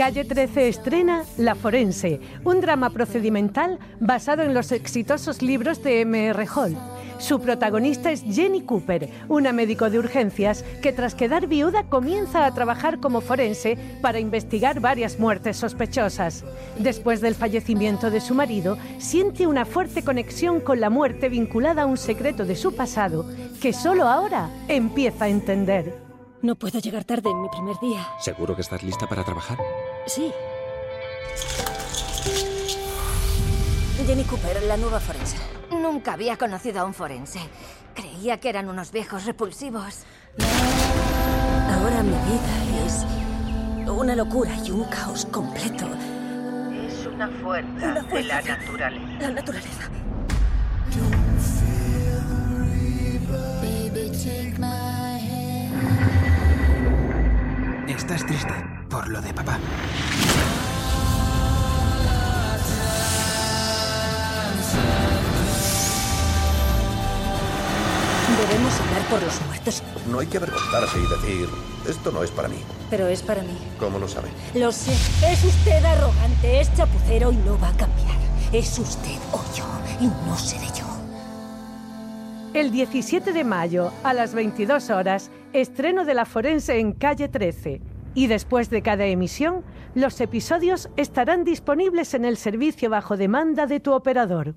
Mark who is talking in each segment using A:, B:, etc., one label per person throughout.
A: Calle 13 estrena La Forense, un drama procedimental basado en los exitosos libros de M.R. Hall. Su protagonista es Jenny Cooper, una médico de urgencias que tras quedar viuda comienza a trabajar como forense para investigar varias muertes sospechosas. Después del fallecimiento de su marido, siente una fuerte conexión con la muerte vinculada a un secreto de su pasado que solo ahora empieza a entender.
B: No puedo llegar tarde en mi primer día.
C: ¿Seguro que estás lista para trabajar?
B: Sí. Jenny Cooper, la nueva forense.
D: Nunca había conocido a un forense. Creía que eran unos viejos repulsivos.
B: Ahora mi vida es una locura y un caos completo.
E: Es una fuerza,
B: Una
E: de
B: fuerza.
E: la naturaleza.
B: La naturaleza.
F: Estás triste por lo de papá.
B: Debemos hablar por los muertos,
G: No hay que avergonzarse y decir, esto no es para mí.
B: pero es para mí.
G: ¿Cómo lo sabe?
B: Lo sé. Es usted arrogante, es chapucero y no va a cambiar. Es usted o yo y no seré yo.
A: El 17 de mayo, a las 22 horas, estreno de La Forense en Calle 13. Y después de cada emisión, los episodios estarán disponibles en el servicio bajo demanda de tu operador.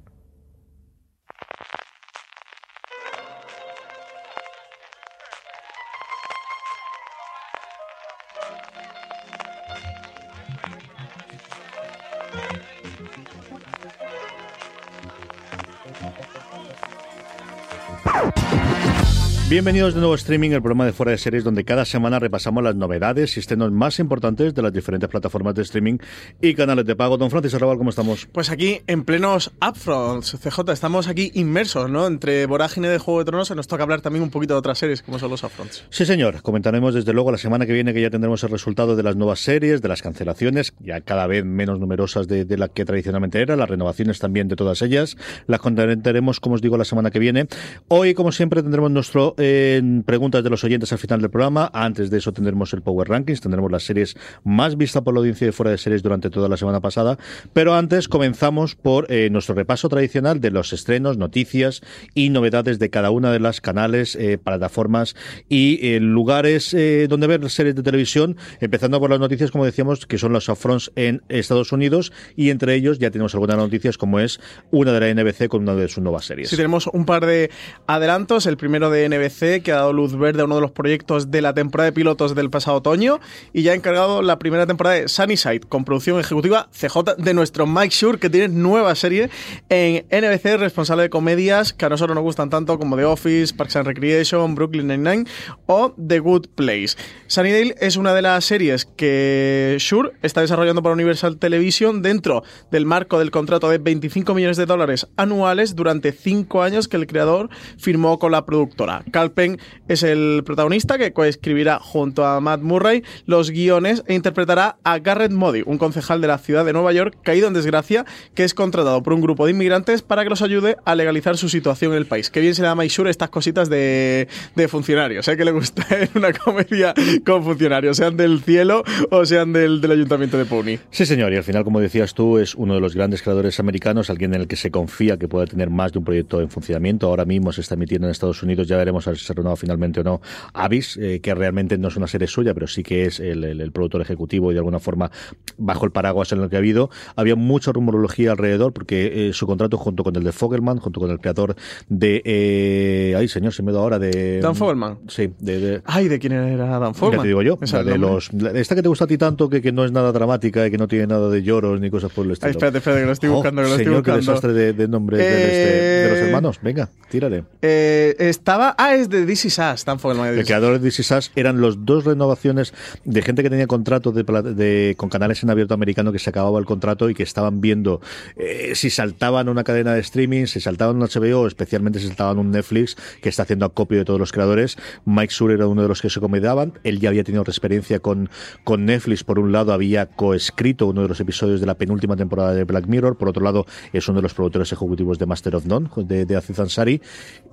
H: Bienvenidos de nuevo a Streaming, el programa de Fuera de Series, donde cada semana repasamos las novedades y estrenos más importantes de las diferentes plataformas de streaming y canales de pago. Don Francis Arrabal, ¿cómo estamos?
I: Pues aquí en plenos upfronts, CJ, estamos aquí inmersos, ¿no? Entre vorágine de Juego de Tronos, se nos toca hablar también un poquito de otras series, como son los upfronts.
H: Sí, señor. Comentaremos desde luego la semana que viene que ya tendremos el resultado de las nuevas series, de las cancelaciones, ya cada vez menos numerosas de, de la que tradicionalmente era, las renovaciones también de todas ellas. Las comentaremos, como os digo, la semana que viene. Hoy, como siempre, tendremos nuestro eh, preguntas de los oyentes al final del programa. Antes de eso tendremos el Power Rankings, tendremos las series más vistas por la audiencia de fuera de series durante toda la semana pasada. Pero antes comenzamos por eh, nuestro repaso tradicional de los estrenos, noticias y novedades de cada una de las canales, eh, plataformas y eh, lugares donde ver series de televisión, empezando por las noticias, como decíamos, que son los upfronts en Estados Unidos y entre ellos ya tenemos algunas noticias como es una de la NBC con una de sus nuevas series.
I: Sí, tenemos un par de adelantos. El primero de NBC, que ha dado luz verde a uno de los proyectos de la temporada de pilotos del pasado otoño y ya ha encargado la primera temporada de Sunnyside, con producción ejecutiva CJ de nuestro Mike Shure, que tiene nueva serie en NBC, responsable de comedias que a nosotros nos gustan tanto como The Office, Parks and Recreation, Brooklyn Nine-Nine o The Good Place. Sunnydale es una de las series que Shure está desarrollando para Universal Television dentro del marco del contrato de 25 millones de dólares anuales durante cinco años que el creador firmó con la productora. Cal Penn es el protagonista que coescribirá junto a Matt Murray los guiones e interpretará a Garrett Modi, un concejal de la ciudad de Nueva York caído en desgracia que es contratado por un grupo de inmigrantes para que los ayude a legalizar su situación en el país. Qué bien se le da a estas cositas de, de funcionarios, ¿eh? que le gusta una comedia con funcionarios, sean del cielo o sean del, del ayuntamiento de Pony.
H: Sí, señor, y al final, como decías tú, es uno de los grandes creadores americanos, alguien en el que se confía que pueda tener más de un proyecto en funcionamiento. Ahora mismo se está emitiendo en Estados Unidos, ya veremos si se renueva finalmente o no Avis, eh, que realmente no es una serie suya, pero sí que es el, el- el productor ejecutivo y de alguna forma bajo el paraguas en el que ha habido. Había mucha rumorología alrededor porque eh, su contrato junto con el de Fogelman, junto con el creador de... Eh, ay, señor, se me da ahora de...
I: Dan Fogelman.
H: Sí, de... de
I: Ay, ¿de quién era Dan Fogelman?
H: ya te digo yo, la de
I: nombre.
H: los, la- esta que te gusta a ti tanto, que, que no es nada dramática y que no tiene nada de lloros ni cosas por el estilo.
I: Ay, espérate, espérate, que lo estoy
H: Oh,
I: buscando, que lo estoy
H: señor, qué
I: buscando.
H: desastre de, de nombres del este- de los hermanos. Venga, tírale.
I: Estaba. Ah, es de This Is Us, Dan Fogelman.
H: El creador de This Is Us eran los dos renovaciones de gente que tenía contratos de, pla- de- con canales en abierto americano que se acababa el contrato y que estaban viendo eh, si saltaban una cadena de streaming, si saltaban un HBO, especialmente si saltaban un Netflix que está haciendo acopio de todos los creadores. Mike Sur era uno de los que se comedaban. Él ya había tenido experiencia con, con Netflix. Por un lado, había coescrito uno de los episodios de la penúltima temporada de Black Mirror. Por otro lado, es uno de los productores ejecutivos de Master of None, de, de Aziz Ansari.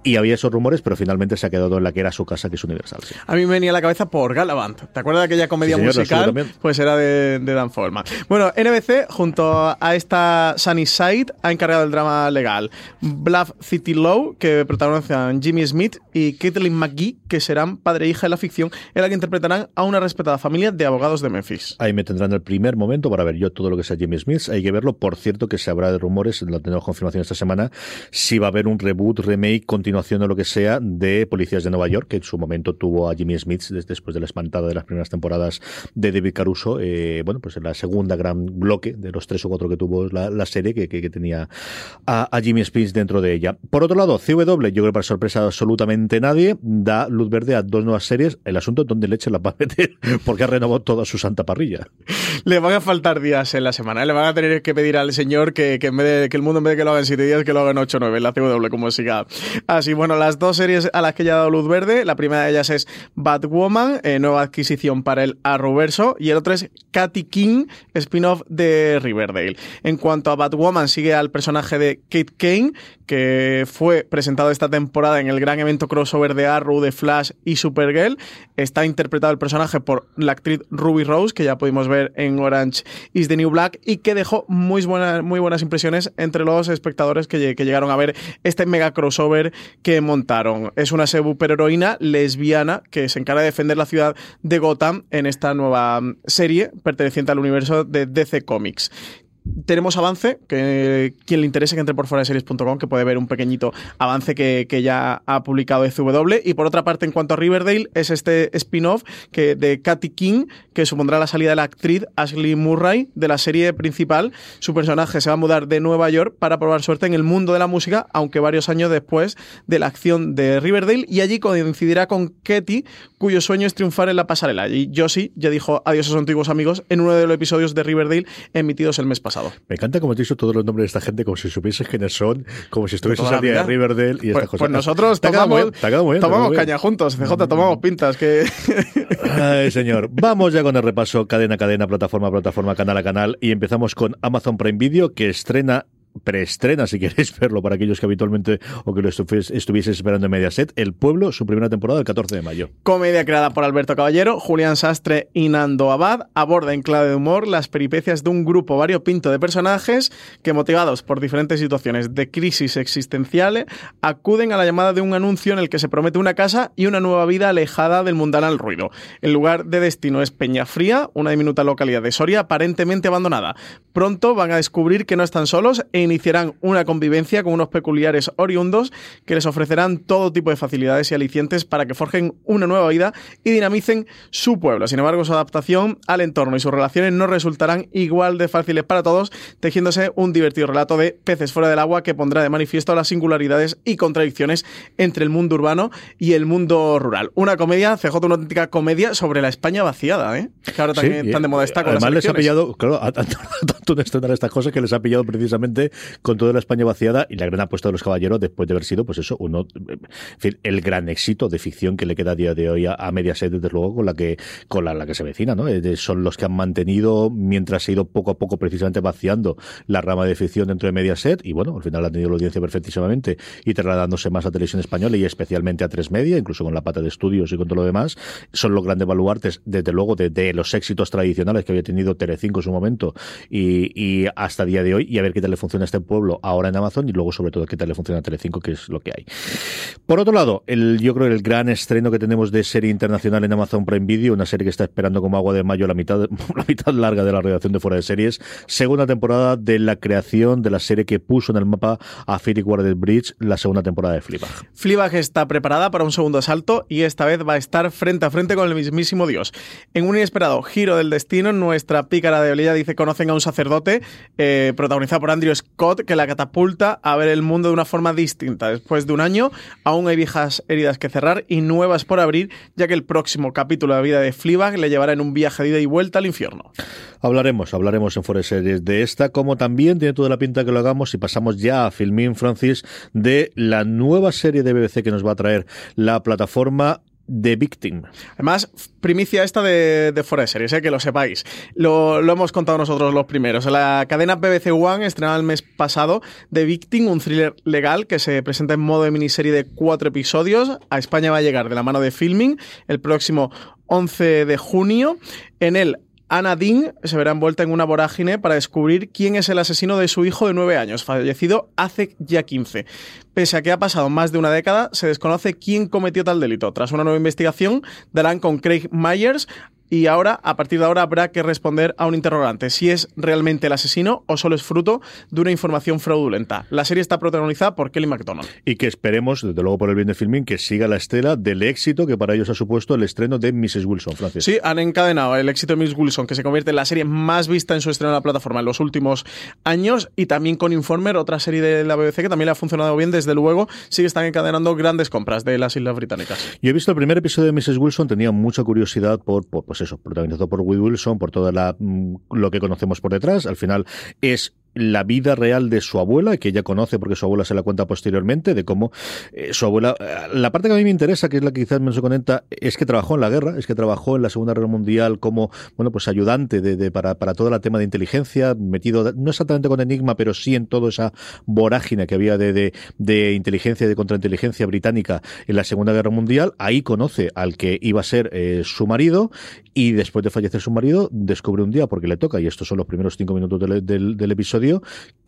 H: Y había esos rumores, pero finalmente finalmente se ha quedado en la que era su casa, que es Universal. sí.
I: A mí me venía a la cabeza por Galavant. ¿Te acuerdas de aquella comedia
H: Sí, señor,
I: musical? Pues era de, de Dan Foreman. Bueno, NBC, junto a esta Sunny Side, ha encargado el drama legal. Bluff City Law, que protagonizan Jimmy Smith y Caitlin McGee, que serán padre e hija de la ficción, en la que interpretarán a una respetada familia de abogados de Memphis.
H: Ahí me tendrán el primer momento para ver yo todo lo que sea Jimmy Smith. Hay que verlo. Por cierto, que se habrá de rumores, lo tenemos confirmación esta semana, si va a haber un reboot, remake, continuación o lo que sea de Policías de Nueva York, que en su momento tuvo a Jimmy Smith des- después de la espantada de las primeras temporadas de David Caruso. eh, bueno, pues en la segunda gran bloque de los tres o cuatro que tuvo la, la serie que, tenía a, Jimmy Smith dentro de ella. Por otro lado, CW, yo creo que para sorpresa de absolutamente nadie, da luz verde a dos nuevas series. El asunto es dónde leche las va a meter, porque ha renovado toda su santa parrilla.
I: Le van a faltar días en la semana. ¿eh? Le van a tener que pedir al señor que, que en vez de que el mundo en vez de que lo haga en 7 días, que lo haga en 8 o 9, en la CW, como siga. Así, bueno, las dos series a que ya ha dado luz verde, la primera de ellas es Batwoman, eh, nueva adquisición para el Arrowverso, y el otro es Katy King, spin-off de Riverdale. En cuanto a Batwoman, sigue al personaje de Kate Kane, que fue presentado esta temporada en el gran evento crossover de Arrow, de Flash y Supergirl. Está interpretado el personaje por la actriz Ruby Rose, que ya pudimos ver en Orange is the New Black, y que dejó muy, buena- muy buenas impresiones entre los espectadores que, que llegaron a ver este mega crossover que montaron. Es una superheroína lesbiana que se encarga de defender la ciudad de Gotham en esta nueva mm, serie perteneciente al universo de DC Comics tenemos avance, que quien le interese que entre por fuera de series.com, que puede ver un pequeñito avance que, que ya ha publicado FW. Y por otra parte, en cuanto a Riverdale, es este spin-off de Katy King, que supondrá la salida de la actriz Ashley Murray de la serie principal. Su personaje se va a mudar de Nueva York para probar suerte en el mundo de la música, aunque varios años después de la acción de Riverdale, y allí coincidirá con Katy, cuyo sueño es triunfar en la pasarela. Y Josie ya dijo adiós a sus antiguos amigos en uno de los episodios de Riverdale emitidos el mes pasado.
H: Me encanta como has dicho todos los nombres de esta gente como si supieses quiénes son, como si estuvieses al día de. Riverdale y estas
I: Pues,
H: cosas.
I: pues nosotros
H: Te
I: tomamos,
H: bien, te te
I: tomamos caña juntos, CJ, tomamos pintas, que...
H: Ay, señor. Vamos ya con el repaso cadena a cadena, plataforma a plataforma, canal a canal y empezamos con Amazon Prime Video que estrena preestrena, si queréis verlo para aquellos que habitualmente o que lo estuvies- estuvieseis esperando en Mediaset, El Pueblo, su primera temporada el 14 de mayo.
I: Comedia creada por Alberto Caballero, Julián Sastre y Nando Abad aborda en clave de humor las peripecias de un grupo variopinto de personajes que, motivados por diferentes situaciones de crisis existenciales, acuden a la llamada de un anuncio en el que se promete una casa y una nueva vida alejada del mundanal ruido. El lugar de destino es Peñafría, una diminuta localidad de Soria aparentemente abandonada. Pronto van a descubrir que no están solos iniciarán una convivencia con unos peculiares oriundos que les ofrecerán todo tipo de facilidades y alicientes para que forjen una nueva vida y dinamicen su pueblo. Sin embargo, su adaptación al entorno y sus relaciones no resultarán igual de fáciles para todos, tejiéndose un divertido relato de peces fuera del agua que pondrá de manifiesto las singularidades y contradicciones entre el mundo urbano y el mundo rural. Una comedia, CJ, una auténtica comedia sobre la España vaciada, ¿eh? Que ahora también
H: Sí,
I: tan de moda está con
H: Además
I: las
H: les ha pillado, claro, tardado tanto en estrenar estas cosas que les ha pillado precisamente con toda la España vaciada y la gran apuesta de los caballeros después de haber sido, pues eso, uno, el gran éxito de ficción que le queda a día de hoy a, Mediaset, desde luego, con la que, con la, que se vecina, ¿no? Son los que han mantenido, mientras se ha ido poco a poco precisamente vaciando la rama de ficción dentro de Mediaset, y bueno, al final ha tenido la audiencia perfectísimamente y trasladándose más a televisión española y especialmente a tres media, incluso con la pata de estudios y con todo lo demás, son los grandes baluartes, desde luego, de, de los éxitos tradicionales que había tenido Telecinco en su momento y, y hasta día de hoy, y a ver qué tal le funciona a este pueblo ahora en Amazon y luego, sobre todo, qué tal le funciona a Telecinco, que es lo que hay. Por otro lado, el, yo creo el gran estreno que tenemos de serie internacional en Amazon Prime Video, una serie que está esperando como agua de mayo la mitad, la mitad larga de la redacción de Fuera de Series, segunda temporada de la creación de la serie que puso en el mapa a Phoenix Warded Bridge, la segunda temporada de Fleabag.
I: Fleabag está preparada para un segundo asalto y esta vez va a estar frente a frente con el mismísimo Dios. En un inesperado giro del destino, nuestra pícara de Olilla dice conocen a un sacerdote eh, protagonizado por Andrew Scott que la catapulta a ver el mundo de una forma distinta. Después de un año, aún hay viejas heridas que cerrar y nuevas por abrir, ya que el próximo capítulo de la vida de Fleabag le llevará en un viaje de ida y vuelta al infierno.
H: Hablaremos, hablaremos en de Series de esta, como también tiene toda la pinta que lo hagamos y pasamos ya a Filmin Francis de la nueva serie de BBC que nos va a traer la plataforma The Victim.
I: Además, primicia esta de, de Forest Series, que lo sepáis. Lo, lo, hemos contado nosotros los primeros. La cadena BBC One estrenó el mes pasado The Victim, un thriller legal que se presenta en modo de miniserie de cuatro episodios. A España va a llegar de la mano de Filming el próximo 11 de junio. En él Anna Dean se verá envuelta en una vorágine para descubrir quién es el asesino de su hijo de nueve años, fallecido hace ya 15. Pese a que ha pasado más de una década, se desconoce quién cometió tal delito. Tras una nueva investigación, darán con Craig Myers, y ahora, a partir de ahora, habrá que responder a un interrogante, si es realmente el asesino o solo es fruto de una información fraudulenta. La serie está protagonizada por Kelly MacDonald.
H: Y que esperemos, desde luego por el bien de filming, que siga la estela del éxito que para ellos ha supuesto el estreno de Mrs. Wilson, Francis.
I: Sí, han encadenado el éxito de Mrs. Wilson, que se convierte en la serie más vista en su estreno en la plataforma en los últimos años, y también con Informer, otra serie de la BBC que también le ha funcionado bien, desde luego, sí que están encadenando grandes compras de las Islas Británicas.
H: Yo he visto el primer episodio de Mrs. Wilson, tenía mucha curiosidad por, por pues eso, protagonizado por Will Wilson, por todo lo que conocemos por detrás. Al final es la vida real de su abuela, que ella conoce porque su abuela se la cuenta posteriormente, de cómo eh, su abuela... Eh, la parte que a mí me interesa, que es la que quizás menos se conecta, es que trabajó en la guerra, es que trabajó en la Segunda Guerra Mundial como, bueno, pues ayudante de, para, para todo el tema de inteligencia, metido, no exactamente con Enigma, pero sí en toda esa vorágine que había de, de, de inteligencia y de contrainteligencia británica en la Segunda Guerra Mundial. Ahí conoce al que iba a ser eh, su marido y después de fallecer su marido descubre un día, porque le toca, y estos son los primeros cinco minutos del, del, del episodio,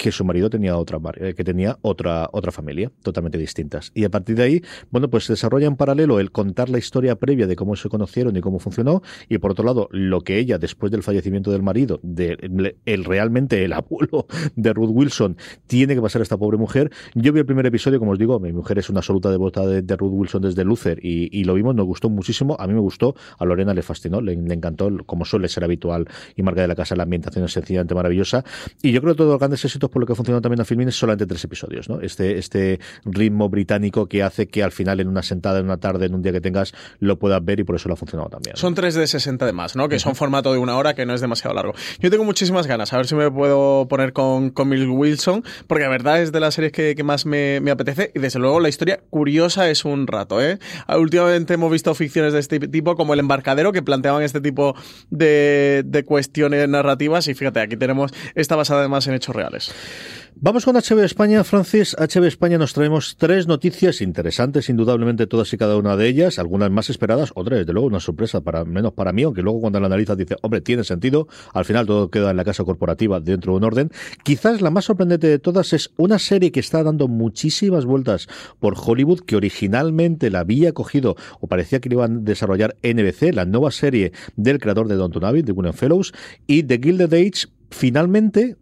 H: que su marido tenía otra eh, que tenía otra otra familia totalmente distintas. Y a partir de ahí bueno pues se desarrolla en paralelo el contar la historia previa de cómo se conocieron y cómo funcionó y por otro lado lo que ella después del fallecimiento del marido de el realmente el abuelo de Ruth Wilson tiene que pasar a esta pobre mujer. Yo vi el primer episodio como os digo mi mujer es una absoluta devota de, Ruth Wilson desde Luther y, lo vimos nos gustó muchísimo a mí me gustó a Lorena le fascinó le, le encantó como suele ser habitual y marca de la casa la ambientación es sencillamente maravillosa. Y yo creo que todo los grandes éxitos por lo que ha funcionado también a Filmin es solamente tres episodios, ¿no? Este, este ritmo británico que hace que al final en una sentada, en una tarde, en un día que tengas, lo puedas ver y por eso lo ha funcionado también. ¿no?
I: Son tres de 60 de más, ¿no? Que son formato de una hora que no es demasiado largo. Yo tengo muchísimas ganas, a ver si me puedo poner con, con Bill Wilson, porque la verdad es de las series que, que más me, me, apetece y desde luego la historia curiosa es un rato, ¿eh? Últimamente hemos visto ficciones de este tipo como El embarcadero que planteaban este tipo de, de cuestiones narrativas y fíjate, aquí tenemos, está basada además en hechos reales.
H: Vamos con HB España, Francis. HB España nos traemos tres noticias interesantes, indudablemente todas y cada una de ellas, algunas más esperadas, otras desde luego una sorpresa para menos para mí, aunque luego cuando la analizas dice, hombre, tiene sentido, al final todo queda en la casa corporativa dentro de un orden. Quizás la más sorprendente de todas es una serie que está dando muchísimas vueltas por Hollywood, que originalmente la había cogido o parecía que le iban a desarrollar NBC, la nueva serie del creador de Don Abbey, de William Fellows, y The Gilded Age finalmente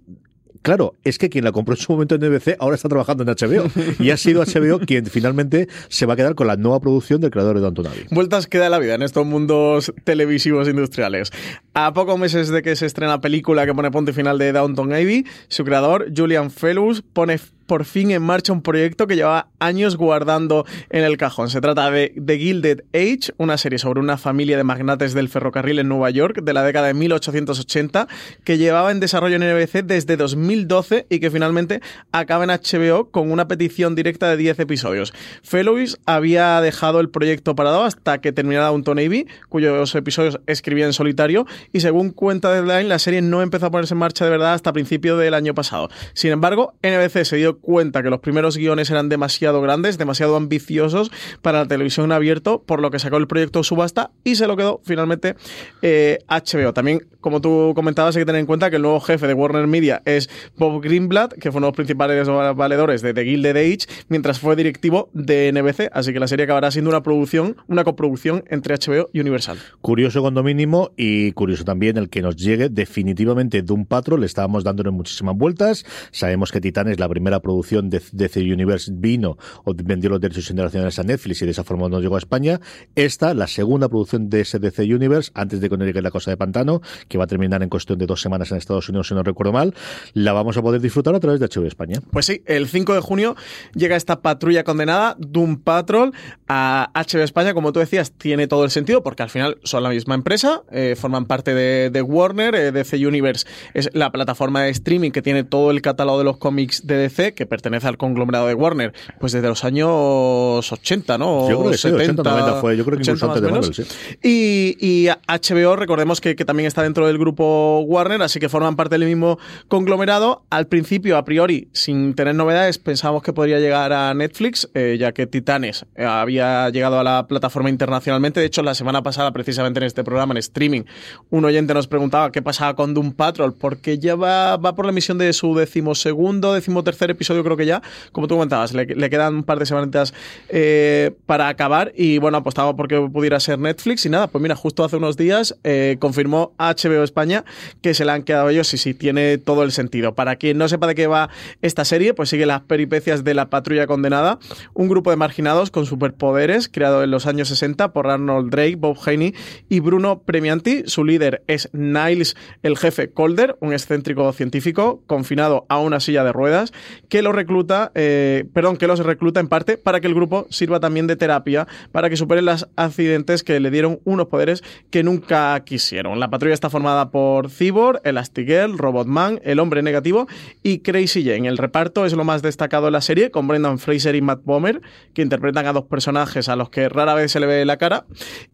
H: Claro, es que quien la compró en su momento en NBC ahora está trabajando en HBO. Y ha sido HBO quien finalmente se va a quedar con la nueva producción del creador de Downton Abbey.
I: Vueltas queda la vida en estos mundos televisivos industriales. A pocos meses de que se estrena la película que pone punto final de Downton Abbey, su creador, Julian Fellows, pone por fin en marcha un proyecto que llevaba años guardando en el cajón. Se trata de The Gilded Age, una serie sobre una familia de magnates del ferrocarril en Nueva York de la década de 1880 que llevaba en desarrollo en NBC desde 2012 y que finalmente acaba en HBO con una petición directa de 10 episodios. Fellows había dejado el proyecto parado hasta que terminara Downton Abbey, cuyos episodios escribía en solitario y según cuenta Deadline la serie no empezó a ponerse en marcha de verdad hasta principio del año pasado. Sin embargo, NBC se dio cuenta que los primeros guiones eran demasiado grandes, demasiado ambiciosos para la televisión abierto, por lo que sacó el proyecto subasta y se lo quedó finalmente eh, HBO. También, como tú comentabas, hay que tener en cuenta que el nuevo jefe de Warner Media es Bob Greenblatt, que fue uno de los principales valedores de The Gilded Age, mientras fue directivo de NBC, así que la serie acabará siendo una producción, una coproducción entre HBO y Universal.
H: Curioso cuando mínimo y curioso también el que nos llegue definitivamente de un patro, le estábamos dándole muchísimas vueltas, sabemos que Titán es la primera producción de DC Universe vino o vendió los derechos internacionales a Netflix y de esa forma nos llegó a España. Esta, la segunda producción de ese DC Universe, antes de que nos llegue la cosa de Pantano, que va a terminar en cuestión de dos semanas en Estados Unidos, si no recuerdo mal, la vamos a poder disfrutar a través de HBO España.
I: Pues sí, el 5 de junio llega esta patrulla condenada, Doom Patrol, a HBO España. Como tú decías, tiene todo el sentido porque al final son la misma empresa, eh, forman parte de, Warner, eh, DC Universe es la plataforma de streaming que tiene todo el catálogo de los cómics de DC, que pertenece al conglomerado de Warner, pues desde los años 80, ¿no?
H: Yo creo que 70, 90 fue, yo creo que incluso antes de Marvel, sí.
I: Y, y, HBO, recordemos que, que también está dentro del grupo Warner, así que forman parte del mismo conglomerado. Al principio, a priori, sin tener novedades, pensábamos que podría llegar a Netflix, eh, ya que Titanes eh, había llegado a la plataforma internacionalmente. De hecho, la semana pasada, precisamente en este programa, en streaming, un oyente nos preguntaba qué pasaba con Doom Patrol, porque ya va, va por la emisión de su decimosegundo, decimotercer episodio, creo que ya, como tú comentabas, le, quedan un par de semanitas eh, para acabar y bueno, apostaba porque pudiera ser Netflix y nada, pues mira, justo hace unos días confirmó HBO España que se le han quedado ellos y sí, tiene todo el sentido. Para quien no sepa de qué va esta serie, pues sigue las peripecias de la patrulla condenada, un grupo de marginados con superpoderes creado en los años 60 por Arnold Drake, Bob Haney y Bruno Premianti. Su líder es Niles, el jefe Calder, un excéntrico científico confinado a una silla de ruedas, que lo recluta, eh, perdón, que los recluta en parte para que el grupo sirva también de terapia para que superen los accidentes que le dieron unos poderes que nunca quisieron. La patrulla está formada por Cyborg, Elastigirl, Robotman, el hombre negativo y Crazy Jane. El reparto es lo más destacado de la serie, con Brendan Fraser y Matt Bomer, que interpretan a dos personajes a los que rara vez se le ve la cara.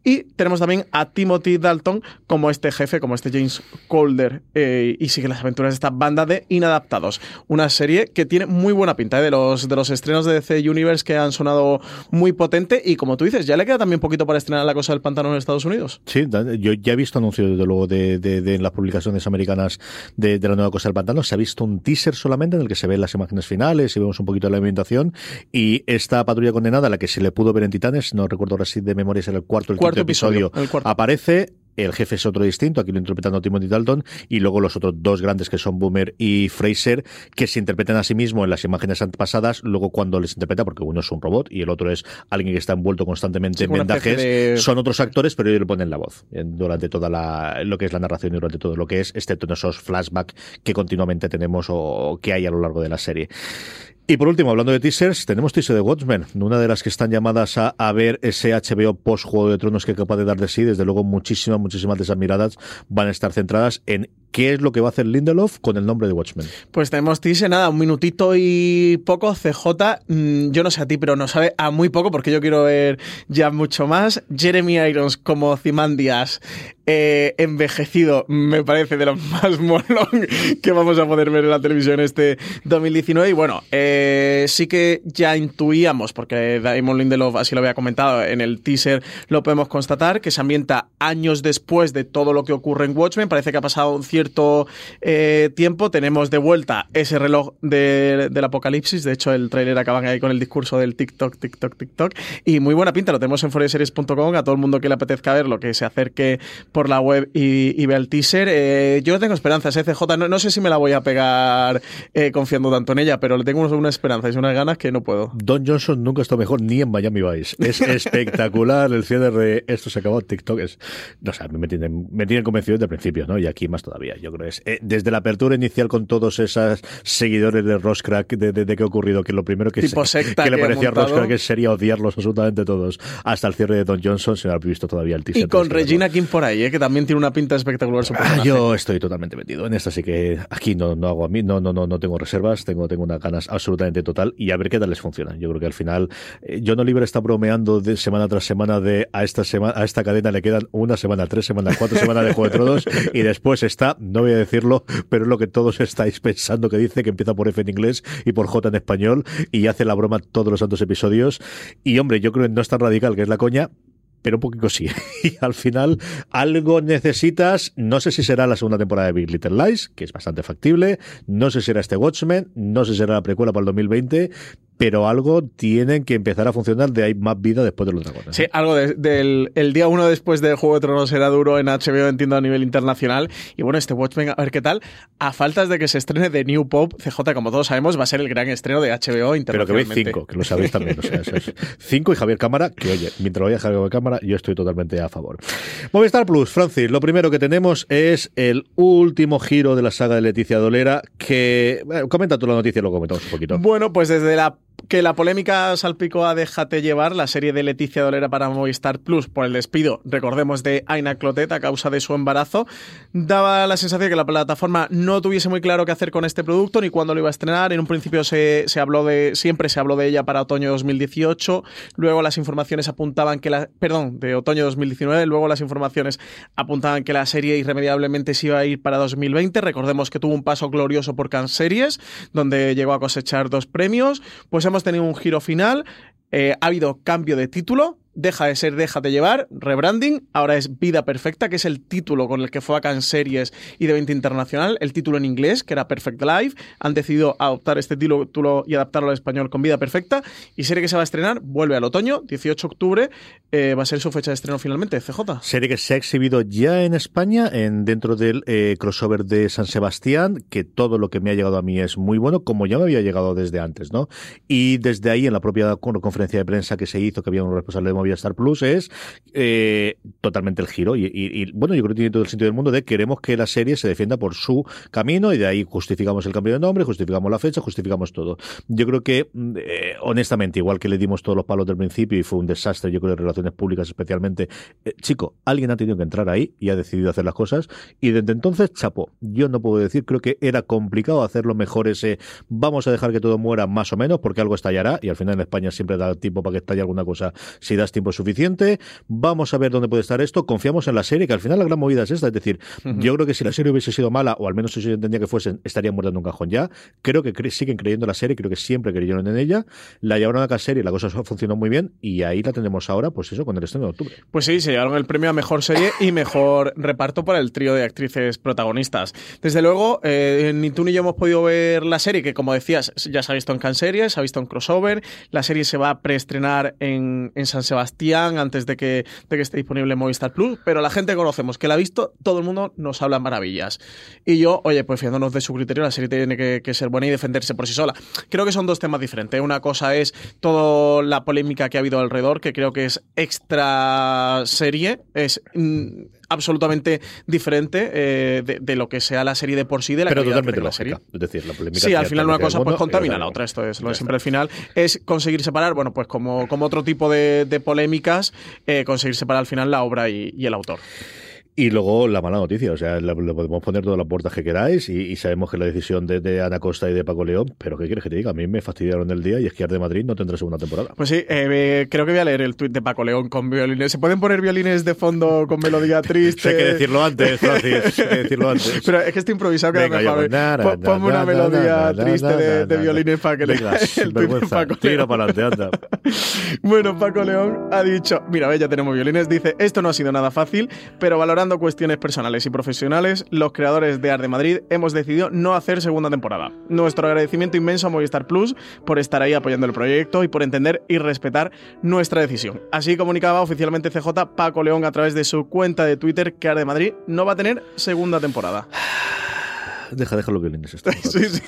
I: Y tenemos también a Timothy Dalton como este jefe, como este James Calder, eh, y sigue las aventuras de esta banda de inadaptados. Una serie que tiene muy buena pinta, ¿eh? de, los, de los estrenos de DC Universe que han sonado muy potente, y como tú dices, ya le queda también poquito para estrenar La Cosa del Pantano en Estados Unidos.
H: Sí, yo ya he visto anuncios, desde luego, de, de, las publicaciones americanas de, de la nueva Cosa del Pantano. Se ha visto un teaser solamente en el que se ven las imágenes finales y vemos un poquito de la ambientación. Y esta patrulla condenada, la que se le pudo ver en Titanes, no recuerdo ahora si de memoria es el cuarto, el
I: cuarto
H: episodio,
I: episodio
H: aparece el jefe es otro distinto, aquí lo interpretando Timothy Dalton, y luego los otros dos grandes que son Boomer y Fraser, que se interpretan a sí mismos en las imágenes pasadas, luego cuando les interpreta, porque uno es un robot y el otro es alguien que está envuelto constantemente en vendajes, son otros actores, pero ellos le ponen la voz durante toda la, lo que es la narración y durante todo lo que es, excepto en esos flashbacks que continuamente tenemos o que hay a lo largo de la serie. Y por último, hablando de teasers, tenemos teaser de Watchmen, una de las que están llamadas a, ver ese HBO post Juego de Tronos que es capaz de dar de sí. Desde luego, muchísimas, muchísimas de esas miradas van a estar centradas en qué es lo que va a hacer Lindelof con el nombre de Watchmen.
I: Pues tenemos teaser, nada, un minutito y poco. CJ, mm, yo no sé a ti, pero no sabe a muy poco porque yo quiero ver ya mucho más. Jeremy Irons como Zimandias eh, envejecido me parece de lo más molón que vamos a poder ver en la televisión este 2019. Y bueno, eh, sí que ya intuíamos, porque Damon Lindelof así lo había comentado en el teaser, lo podemos constatar, que se ambienta años después de todo lo que ocurre en Watchmen. Parece que ha pasado un cierto eh, tiempo. Tenemos de vuelta ese reloj del apocalipsis. De hecho, el tráiler acaban ahí con el discurso del TikTok, TikTok, TikTok. Y muy buena pinta, lo tenemos en foreseries.com. A todo el mundo que le apetezca ver lo que se acerque por la web y, vea el teaser. Eh, yo no tengo esperanzas, ¿eh, CJ. No, sé si me la voy a pegar eh, confiando tanto en ella, pero le tengo una esperanza y unas ganas que no puedo.
H: Don Johnson nunca está mejor ni en Miami Vice. Es espectacular el cierre de esto se acabó TikTok. Es, no sé, me tienen, me tienen convencido desde el principio, ¿no? Y aquí más todavía. Yo creo que es eh, desde la apertura inicial con todos esos seguidores de Roscrack, de, de, que ha ocurrido, que lo primero que,
I: que,
H: le parecía a Roscrack sería odiarlos absolutamente todos, hasta el cierre de Don Johnson, se ha visto todavía el teaser.
I: Y con Regina King por ahí, que también tiene una pinta espectacular su
H: ah, Yo estoy totalmente metido en esto, así que aquí no, no hago a mí, no, no, no, no tengo reservas, tengo, tengo unas ganas absolutamente total y a ver qué tal les funciona. Yo creo que al final, eh, yo no libre está bromeando de semana tras semana de a esta semana, a esta cadena le quedan una semana, tres semanas, cuatro semanas de Juego de Tronos y después está, no voy a decirlo, pero es lo que todos estáis pensando que dice, que empieza por F en inglés y por J en español y hace la broma todos los santos episodios. Y hombre, yo creo que no es tan radical que es la coña, pero un poquito sí. Y al final algo necesitas, no sé si será la segunda temporada de Big Little Lies, que es bastante factible, no sé si será este Watchmen, no sé si será la precuela para el 2020, pero algo tienen que empezar a funcionar de hay más vida después de los dragones.
I: Sí, algo de- del el día uno después del Juego de Tronos era duro en HBO, entiendo, a nivel internacional. Y bueno, este Watchmen, a ver qué tal. A faltas de que se estrene de New Pop, CJ, como todos sabemos, va a ser el gran estreno de HBO
H: Pero que
I: internacionalmente.
H: veis cinco, que lo sabéis también. O sea, eso es. Cinco y Javier Cámara, que oye, mientras lo vaya Javier Cámara, yo estoy totalmente a favor. Movistar Plus, Francis, lo primero que tenemos es el último giro de la saga de Leticia Dolera, que... bueno, comenta tú la noticia y lo comentamos un poquito.
I: Bueno, pues desde la que la polémica salpicó a Déjate llevar, la serie de Leticia Dolera para Movistar Plus por el despido, recordemos, de Aina Clotet a causa de su embarazo, daba la sensación de que la plataforma no tuviese muy claro qué hacer con este producto ni cuándo lo iba a estrenar. En un principio se, se habló de, siempre se habló de ella para otoño 2018, luego las informaciones apuntaban que la, perdón, de otoño 2019, luego las informaciones apuntaban que la serie irremediablemente se iba a ir para 2020. Recordemos que tuvo un paso glorioso por Cannes Series, donde llegó a cosechar dos premios. Pues hemos tenido un giro final. eh, ha habido cambio de título. Deja de ser Déjate llevar, rebranding. Ahora es Vida Perfecta, que es el título con el que fue a Cannes Series y de 20 Internacional. El título en inglés, que era Perfect Life. Han decidido adoptar este título y adaptarlo al español con Vida Perfecta. Y serie que se va a estrenar vuelve al otoño, 18 de octubre. eh, va a ser su fecha de estreno finalmente, CJ.
H: Serie que se ha exhibido ya en España, en, dentro del eh, crossover de San Sebastián, que todo lo que me ha llegado a mí es muy bueno, como ya me había llegado desde antes, ¿no? Y desde ahí, en la propia con- conferencia de prensa que se hizo, que había un responsable de Movistar Plus, es eh, totalmente el giro. Y, y- y, bueno, yo creo que tiene todo el sentido del mundo de queremos que la serie se defienda por su camino y de ahí justificamos el cambio de nombre, justificamos la fecha, justificamos todo. Yo creo que, mm, eh, honestamente, igual que le dimos todos los palos del principio y fue un desastre, yo creo, de relaciones públicas especialmente, eh, chico, alguien ha tenido que entrar ahí y ha decidido hacer las cosas y desde entonces, chapo, yo no puedo decir, creo que era complicado hacerlo mejor ese, vamos a dejar que todo muera más o menos porque algo estallará y al final en España siempre da tiempo para que estalle alguna cosa si das tiempo suficiente, vamos a ver dónde puede estar esto, confiamos en la serie, que al final la gran movida es esta, es decir, yo creo que si la serie hubiese sido mala, o al menos si yo entendía que fuesen, estarían muertos en un cajón ya, creo que cre- siguen creyendo en la serie, creo que siempre creyeron en ella, la llevaron a la serie, la cosa funcionó muy bien y ahí la tenemos ahora, pues eso, con el estreno de octubre.
I: Pues sí, se llevaron el premio a mejor serie y mejor reparto para el trío de actrices protagonistas. Desde luego, eh, ni tú ni yo hemos podido ver la serie, que como decías, ya se ha visto en Cannes Series, se ha visto en crossover. La serie se va a preestrenar en, en San Sebastián antes de que, de que esté disponible en Movistar Plus, pero la gente que conocemos que la ha visto, todo el mundo nos habla maravillas. Y yo, oye, pues fiándonos de su criterio, la serie tiene que, que ser buena y defenderse por sí sola. Creo que son dos temas diferentes. Una cosa es toda la polémica que ha habido alrededor, que creo que es extra serie, es mm, absolutamente diferente eh, de, de lo que sea la serie de por sí, de la
H: Pero
I: que
H: totalmente
I: la serie.
H: Es decir, la polémica
I: Sí, al final una cosa pues contamina la
H: otra.
I: Esto es lo de siempre al final. Es conseguir separar, bueno, pues como, como otro tipo de, de polémicas, eh, conseguir separar al final la obra y, y el autor.
H: Y luego la mala noticia, o sea, le podemos poner todas las puertas que queráis y, y sabemos que la decisión de, de Ana Costa y de Paco León, pero ¿qué quieres que te diga? A mí me fastidiaron el día y es que Arte de Madrid no tendrá segunda temporada.
I: Pues sí, eh, creo que voy a leer el tuit de Paco León con violines. ¿Se pueden poner violines de fondo con melodía triste?
H: Hay que decirlo antes, Francis, hay que decirlo antes.
I: Pero es que este improvisado queda
H: Venga,
I: mejor. Pon- Ponme
H: na,
I: una
H: na,
I: melodía triste de, violines para que le
H: Venga,
I: el tuit de Paco
H: tira para adelante, anda.
I: Bueno, Paco León ha dicho, mira, ve, ya tenemos violines, dice, esto no ha sido nada fácil, pero valorando cuestiones personales y profesionales, los creadores de Art de Madrid hemos decidido no hacer segunda temporada. Nuestro agradecimiento inmenso a Movistar Plus por estar ahí apoyando el proyecto y por entender y respetar nuestra decisión. Así comunicaba oficialmente CJ Paco León a través de su cuenta de Twitter que Art de Madrid no va a tener segunda temporada.
H: Deja, deja los violines. Esto,
I: Sí, sí.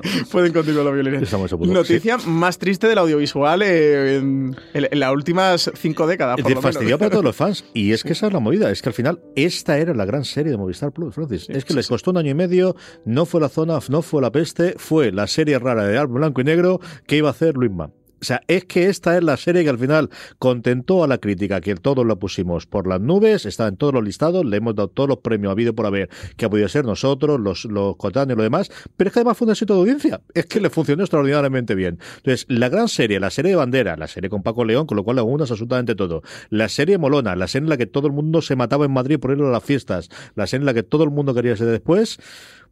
I: Pueden continuar los violines.
H: Estamos a punto.
I: Noticia más triste del audiovisual eh, en, en- en las últimas cinco décadas. Por lo menos.
H: fastidiado para todos los fans. Y es que esa es la movida. Es que al final, esta era la gran serie de Movistar Plus, Francis. es que
I: sí,
H: les costó un año y medio, no fue la zona, no fue la peste, fue la serie rara de Blanco y Negro que iba a hacer Luis Mann. O sea, es que esta es la serie que al final contentó a la crítica, que todos la pusimos por las nubes, está en todos los listados, le hemos dado todos los premios habido por haber, que ha podido ser nosotros, los, los cotáneos y lo demás, pero es que además fue un éxito de audiencia, es que le funcionó extraordinariamente bien. Entonces, la gran serie, la serie de bandera, la serie con Paco León, con lo cual le unas absolutamente todo, la serie molona, la serie en la que todo el mundo se mataba en Madrid por ir a las fiestas, la serie en la que todo el mundo quería ser después,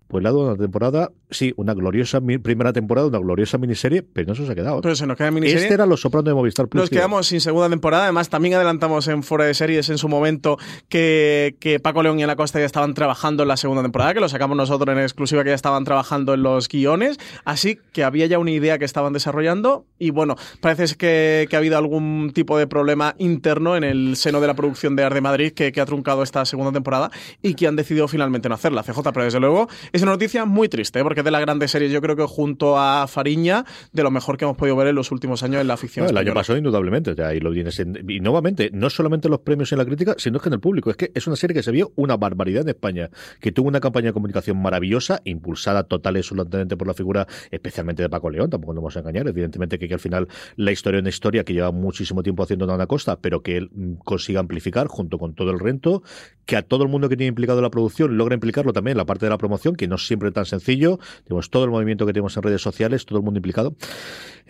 H: pues le ha dado una temporada sí, una gloriosa primera temporada, una gloriosa miniserie, pero no se os ha quedado.
I: Pero se nos queda miniserie.
H: Este era Los Sopranos de Movistar Plus.
I: Nos quedamos sin segunda temporada. Además, también adelantamos en Fuera de Series en su momento que, que Paco León y Ana Costa ya estaban trabajando en la segunda temporada, que lo sacamos nosotros en exclusiva, que ya estaban trabajando en los guiones. Así que había ya una idea que estaban desarrollando. Y bueno, parece que, que ha habido algún tipo de problema interno en el seno de la producción de Arde Madrid que, que ha truncado esta segunda temporada y que han decidido finalmente no hacerla. CJ, pero desde luego es una noticia muy triste, ¿eh? porque es de las grandes series, yo creo que junto a Fariña, de lo mejor que hemos podido ver en los últimos años en la ficción.
H: El año pasado, indudablemente. ya ahí lo tienes. en- y nuevamente, no solamente los premios en la crítica, sino que en el público. Es que es una serie que se vio una barbaridad en España, que tuvo una campaña de comunicación maravillosa, impulsada total y absolutamente por la figura, especialmente de Paco León. Tampoco nos vamos a engañar. Evidentemente que, que al final la historia es una historia que lleva muchísimo tiempo haciendo Ana Costa, pero que él mm, consiga amplificar junto con todo el rento, que a todo el mundo que tiene implicado en la producción logra implicarlo también en la parte de la promoción, que no siempre tan sencillo. Tenemos todo el movimiento que tenemos en redes sociales, todo el mundo implicado.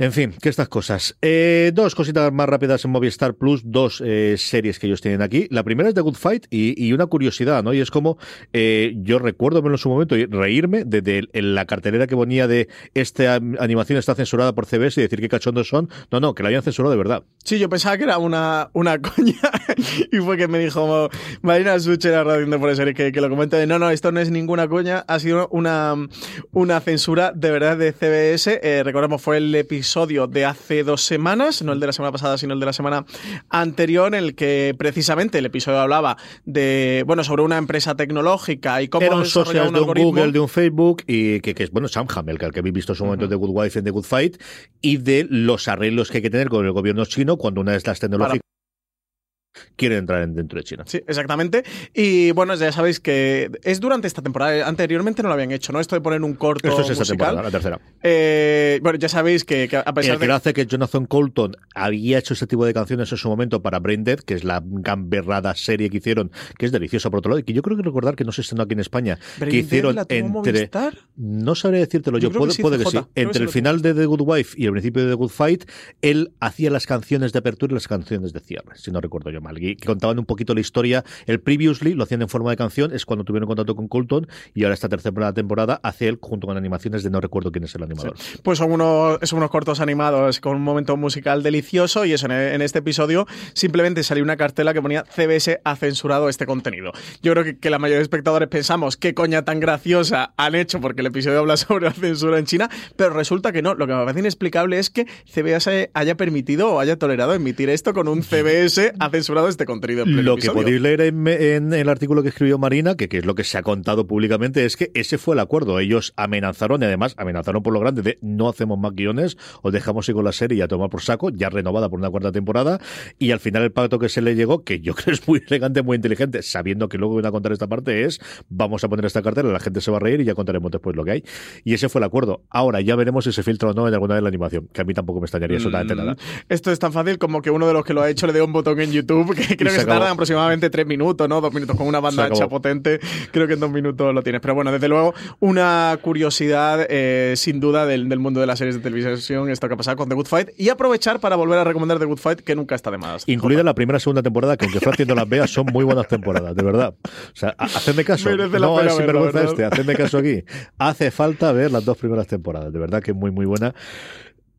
H: En fin, que estas cosas. Eh, dos cositas más rápidas en Movistar Plus, dos eh, series que ellos tienen aquí. La primera es The Good Fight y, y una curiosidad, ¿no? Y es como eh, yo recuerdo en su momento reírme de, de- en la cartelera que ponía de esta animación está censurada por CBS y decir qué cachondos son. No, no, que la habían censurado de verdad.
I: Sí, yo pensaba que era una, una coña y fue que me dijo Marina Sucher, la radio de por serie, que, que lo comenta de no, no, esto no es ninguna coña, ha sido una, una censura de verdad de CBS. Eh, recordemos, fue el episodio de hace dos semanas, no el de la semana pasada, sino el de la semana anterior, en el que precisamente el episodio hablaba de, bueno, sobre una empresa tecnológica y cómo
H: Eran socios de un. Google, de un Facebook, y que, que es, bueno, Sam Hamill, que al que habéis visto en su momento de Good Wife en The Good Fight, y de los arreglos que hay que tener con el gobierno chino cuando una de estas tecnológicas quiere entrar en- dentro de China.
I: Sí, exactamente. Y bueno, ya sabéis que es durante esta temporada. Anteriormente no lo habían hecho, ¿no? Esto de poner un corto
H: Esto es esta
I: musical.
H: temporada, la tercera.
I: Eh, bueno, ya sabéis que, que a pesar
H: El que
I: de
H: hace que Jonathan Colton había hecho este tipo de canciones en su momento para Brain Dead, que es la gamberrada serie que hicieron, que es deliciosa por otro lado, y que yo creo que recordar que no se estrenó aquí en España,
I: Brain
H: que hicieron entre...
I: Movistar.
H: No sabré decírtelo yo,
I: Yo
H: puede,
I: que sí,
H: puede que sí. Entre el final de The Good Wife y el principio de The Good Fight, él hacía las canciones de apertura y las canciones de cierre, si no recuerdo yo mal, y que contaban un poquito la historia. El Previously lo hacían en forma de canción, es cuando tuvieron contacto con Colton, y ahora esta tercera temporada hace él junto con animaciones de no recuerdo quién es el animador.
I: Pues son unos, cortos animados con un momento musical delicioso y eso, en, este episodio simplemente salió una cartela que ponía CBS ha censurado este contenido. Yo creo que, que la mayoría de espectadores pensamos qué coña tan graciosa han hecho porque el episodio habla sobre la censura en China, pero resulta que no. Lo que me parece inexplicable es que CBS haya permitido o haya tolerado emitir esto con un CBS ha este contenido. en
H: Lo que podéis leer en, en el artículo que escribió Marina, que, que es lo que se ha contado públicamente, es que ese fue el acuerdo. Ellos amenazaron, y además amenazaron por lo grande de no hacemos más guiones, os dejamos ir con la serie y a tomar por saco, ya renovada por una cuarta temporada, y al final el pacto que se le llegó, que yo creo es muy elegante, muy inteligente, sabiendo que luego van a contar esta parte, es vamos a poner esta cartera, la gente se va a reír y ya contaremos después lo que hay. Y ese fue el acuerdo. Ahora ya veremos si se filtra o no en alguna de la animación, que a mí tampoco me extrañaría absolutamente
I: Mm,
H: nada.
I: Esto es tan fácil como que uno de los que lo ha hecho le dé un botón en YouTube, que creo que se tardan aproximadamente tres minutos, ¿no? Dos minutos con una banda ancha potente. Creo que en dos minutos lo tienes. Pero bueno, desde luego, una curiosidad eh, sin duda del, del mundo de las series de televisión, esto que ha pasado con The Good Fight. Y aprovechar para volver a recomendar The Good Fight, que nunca está de más.
H: Incluida la primera y segunda temporada, que aunque fue haciendo las veas, son muy buenas temporadas, de verdad. O sea, ha- hacedme caso.
I: Merece
H: No es sinvergüenza este, hacedme caso aquí. Hace falta ver las dos primeras temporadas, de verdad que es muy, muy buena.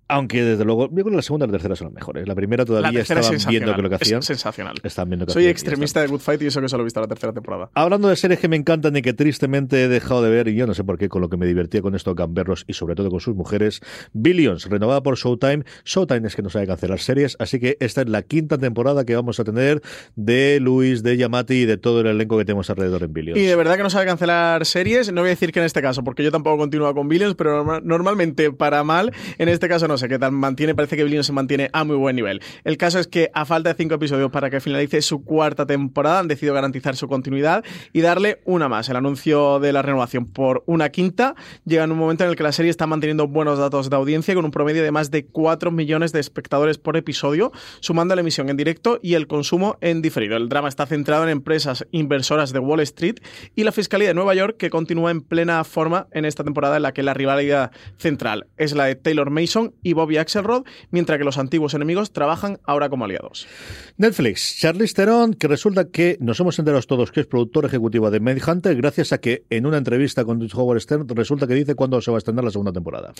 H: Aunque desde luego, yo creo que la segunda y la tercera son las mejores. La primera
I: La
H: todavía
I: es
H: estaban viendo que lo que
I: Es
H: hacían.
I: sensacional.
H: Estaban viendo que
I: Soy
H: hacían
I: extremista de Good Fight y eso que solo he visto la tercera temporada.
H: Hablando de series que me encantan y que tristemente he dejado de ver, y yo no sé por qué, con lo que me divertía con estos gamberros y sobre todo con sus mujeres, Billions, renovada por Showtime. Showtime es que no sabe cancelar series, así que esta es la quinta temporada que vamos a tener de Luis, de Yamati y de todo el elenco que tenemos alrededor en Billions.
I: Y de verdad que no sabe cancelar series. No voy a decir que en este caso, porque yo tampoco continúo con Billions, pero norma- normalmente para mal, en este caso no sé qué tal mantiene. Parece que Billions se mantiene a muy buen nivel. El caso es que a falta de cinco episodios para que finalice su cuarta temporada, han decidido garantizar su continuidad y darle una más. El anuncio de la renovación por una quinta llega en un momento en el que la serie está manteniendo buenos datos de audiencia con un promedio de más de 4 millones de espectadores por episodio, sumando la emisión en directo y el consumo en diferido. El drama está centrado en empresas inversoras de Wall Street y la Fiscalía de Nueva York que continúa en plena forma en esta temporada en la que la rivalidad central es la de Taylor Mason Bobby Axelrod, mientras que los antiguos enemigos trabajan ahora como aliados.
H: Netflix, Charlize Theron, que resulta que nos hemos enterado todos que es productor ejecutivo de Mindhunter gracias a que en una entrevista con Howard Stern resulta que dice cuándo se va a estrenar la segunda temporada.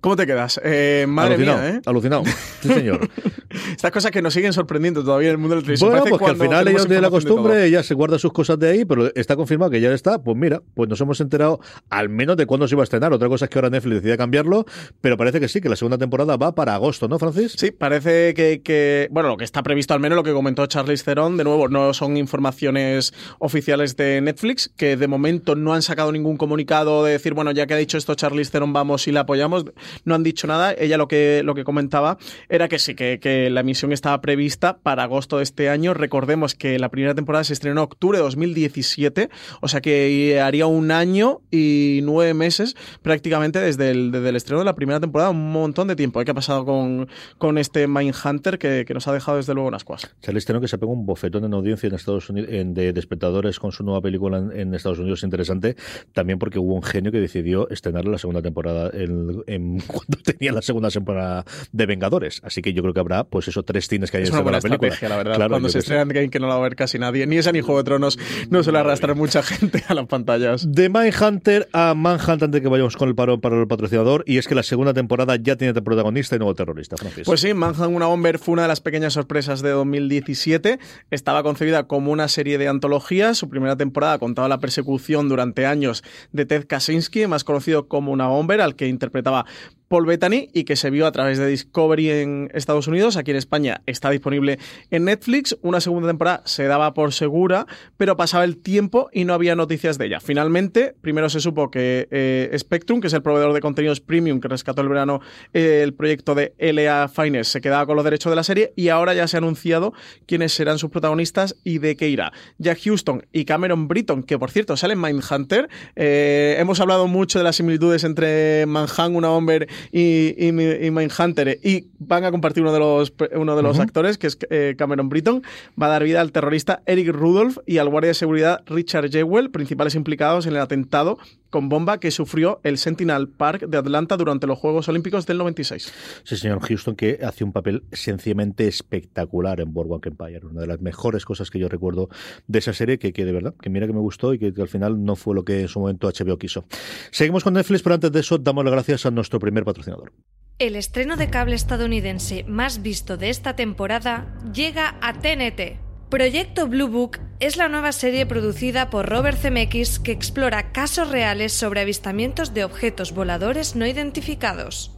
I: ¿Cómo te quedas? Eh, madre
H: alucinado,
I: mía, ¿eh?
H: Alucinado. Sí, señor.
I: Estas cosas que nos siguen sorprendiendo todavía en el mundo del televisión.
H: Bueno,
I: Parece
H: pues que al final ellos tienen la costumbre, ella se guarda sus cosas de ahí, pero está confirmado que ya está. Pues mira, pues nos hemos enterado al menos de cuándo se iba a estrenar. Otra cosa es que ahora Netflix decide cambiarlo, pero parece que sí, que la segunda temporada va para agosto, ¿no, Francis?
I: Sí, parece que, que- bueno, lo que está previsto, al menos lo que comentó Charlize Theron, de nuevo, no son informaciones oficiales de Netflix, que de momento no han sacado ningún comunicado de decir, bueno, ya que ha dicho esto Charlize Theron, vamos y la apoyamos. No han dicho nada. Ella lo que, lo que comentaba era que sí, que, que la emisión estaba prevista para agosto de este año. Recordemos que la primera temporada se estrenó en octubre de 2017, o sea que haría un año y nueve meses prácticamente desde el, desde el estreno de la primera temporada, un montón de tiempo. ¿Eh? ¿Qué ha pasado con, con este Mindhunter que, que nos ha dejado desde luego unas cuas?
H: Charlize Theron que se pegó un bofetón en audiencia en Estados Unidos en- de, de espectadores con su nueva película en, en Estados Unidos interesante, también porque hubo un genio que decidió estrenar la segunda temporada en, en- cuando tenía la segunda temporada de Vengadores. Así que yo creo que habrá pues esos tres cines que hay en la película.
I: estrategia, la verdad.
H: Claro,
I: Cuando se
H: que sé.
I: estrena Endgame que no la va a ver casi nadie. Ni esa ni Juego de Tronos no suele arrastrar mucha gente a las pantallas.
H: De Mindhunter a Manhunt antes de que vayamos con el paro para el patrocinador y es que la segunda temporada ya tiene protagonista y nuevo terrorista.
I: Pues sí, Manhunt una Bomber fue una de las pequeñas sorpresas de 2017. Estaba concebida como una serie de antologías. Su primera temporada contaba la persecución durante años de Ted Kaczynski, más conocido como una Bomber, al que interpretaba Paul Bettany y que se vio a través de Discovery en Estados Unidos. Aquí en España está disponible en Netflix. Una segunda temporada se daba por segura, pero pasaba el tiempo y no había noticias de ella. Finalmente, primero se supo que eh, Spectrum, que es el proveedor de contenidos premium que rescató el verano eh, el proyecto de LA Finest, se quedaba con los derechos de la serie y ahora ya se ha anunciado quiénes serán sus protagonistas y de qué irá. Jack Houston y Cameron Britton, que por cierto sale en Mindhunter. Eh, hemos hablado mucho de las similitudes entre Manhunt, una Bomber y, y, y Mindhunter y van a compartir uno de los, uno de los actores, que es eh, Cameron Britton. Va a dar vida al terrorista Eric Rudolph y al guardia de seguridad Richard Jewell, principales implicados en el atentado con bomba que sufrió el Sentinel Park de Atlanta durante los Juegos Olímpicos del 96.
H: Sí, señor Houston, que hace un papel sencillamente espectacular en Boardwalk Empire. Una de las mejores cosas que yo recuerdo de esa serie, que, que de verdad, que mira que me gustó y que, que al final no fue lo que en su momento HBO quiso. Seguimos con Netflix, pero antes de eso damos las gracias a nuestro primer patrocinador.
J: El estreno de cable estadounidense más visto de esta temporada llega a TNT. Proyecto Blue Book es la nueva serie producida por Robert Zemeckis que explora casos reales sobre avistamientos de objetos voladores no identificados.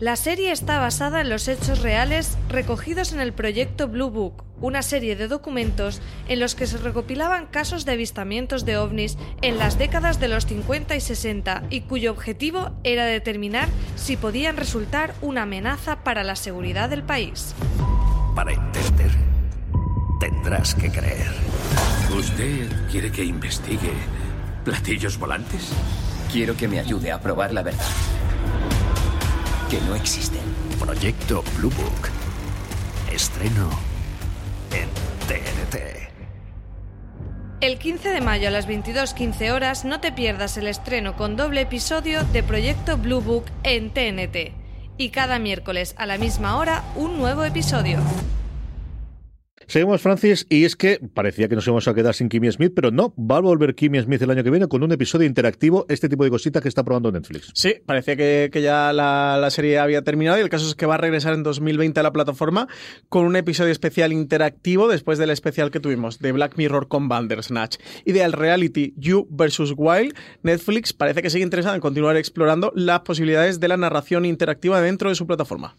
J: La serie está basada en los hechos reales recogidos en el proyecto Blue Book, una serie de documentos en los que se recopilaban casos de avistamientos de ovnis en las décadas de los 50 y 60 y cuyo objetivo era determinar si podían resultar una amenaza para la seguridad del país.
K: Para entender, tendrás que creer.
L: ¿Usted quiere que investigue platillos volantes?
K: Quiero que me ayude a probar la verdad. Que no existen.
L: Proyecto Blue Book. Estreno en TNT.
J: El 15 de mayo a las 22.15 horas no te pierdas el estreno con doble episodio de Proyecto Blue Book en TNT. Y cada miércoles a la misma hora un nuevo episodio.
H: Seguimos, Francis, y es que parecía que nos íbamos a quedar sin Kimmy Smith, pero no, va a volver Kimmy Smith el año que viene con un episodio interactivo, este tipo de cositas que está probando Netflix.
I: Sí, parecía que, que ya la, la, serie había terminado y el caso es que va a regresar en 2020 a la plataforma con un episodio especial interactivo después del especial que tuvimos de Black Mirror con Bandersnatch. Y del reality You vs. Wild, Netflix parece que sigue interesado en continuar explorando las posibilidades de la narración interactiva dentro de su plataforma.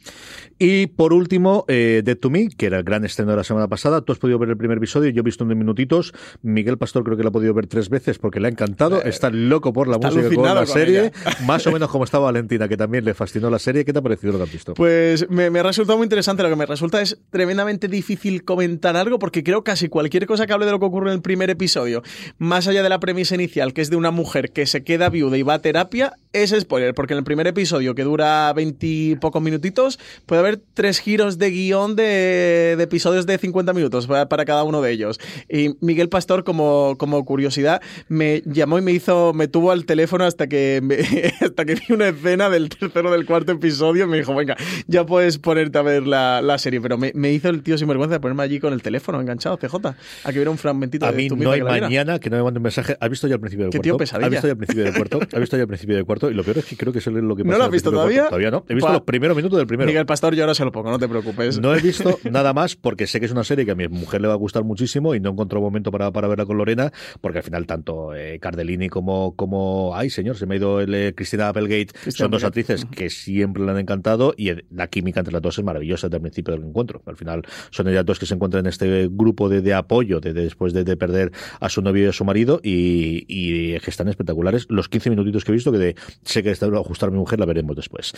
H: Y por último, eh, Dead to Me, que era el gran estreno de la semana pasada. Tú has podido ver el primer episodio, yo he visto unos minutitos. Miguel Pastor creo que lo ha podido ver tres veces porque le ha encantado. Eh, Está loco por la música con la con serie. Ella. Más o menos como estaba Valentina, que también le fascinó la serie. ¿Qué te ha parecido lo que has visto?
I: Pues me, me ha resultado muy interesante. Lo que me resulta es tremendamente difícil comentar algo porque creo casi cualquier cosa que hable de lo que ocurre en el primer episodio, más allá de la premisa inicial, que es de una mujer que se queda viuda y va a terapia, es spoiler, porque en el primer episodio, que dura veintipocos minutitos, puede haber tres giros de guion de, de episodios de 50 minutos para, para cada uno de ellos. Y Miguel Pastor, como, como curiosidad, me llamó y me hizo, me tuvo al teléfono hasta que, me- hasta que vi una escena del tercero del cuarto episodio. Me dijo, venga, ya puedes ponerte a ver la, la serie. Pero me, me hizo el tío sin vergüenza de ponerme allí con el teléfono enganchado, CJ, a que hubiera un fragmentito
H: A
I: de
H: mí
I: tu
H: no hay
I: que viera.
H: mañana que no me mande un mensaje. ¿Has visto ya el principio del
I: Qué
H: cuarto?
I: tío pesadilla.
H: ¿Has visto ya el principio del cuarto? ¿Has visto ya el principio del cuarto? Y lo peor es que creo que eso es lo que
I: ¿No
H: pasa
I: lo
H: al
I: has visto todavía?
H: Todavía no. He visto
I: Pa-
H: los primeros minutos del primero.
I: Miguel Pastor, yo ahora se lo pongo, no te preocupes.
H: No he visto nada más porque sé que es una serie que a mi mujer le va a gustar muchísimo y no encontró momento para, para verla con Lorena porque al final tanto eh, Cardellini como, como, ay señor, se me ha ido el, eh, Cristina Applegate, son dos actrices que siempre le han encantado y eh, la química entre las dos es maravillosa desde el principio del encuentro. Al final son ellas dos que se encuentran en este grupo de, de apoyo de, de- después de, de perder a su novio y a su marido y, y que están espectaculares. Los 15 minutitos que he visto, que de, sé que está a ajustar a mi mujer, la veremos después.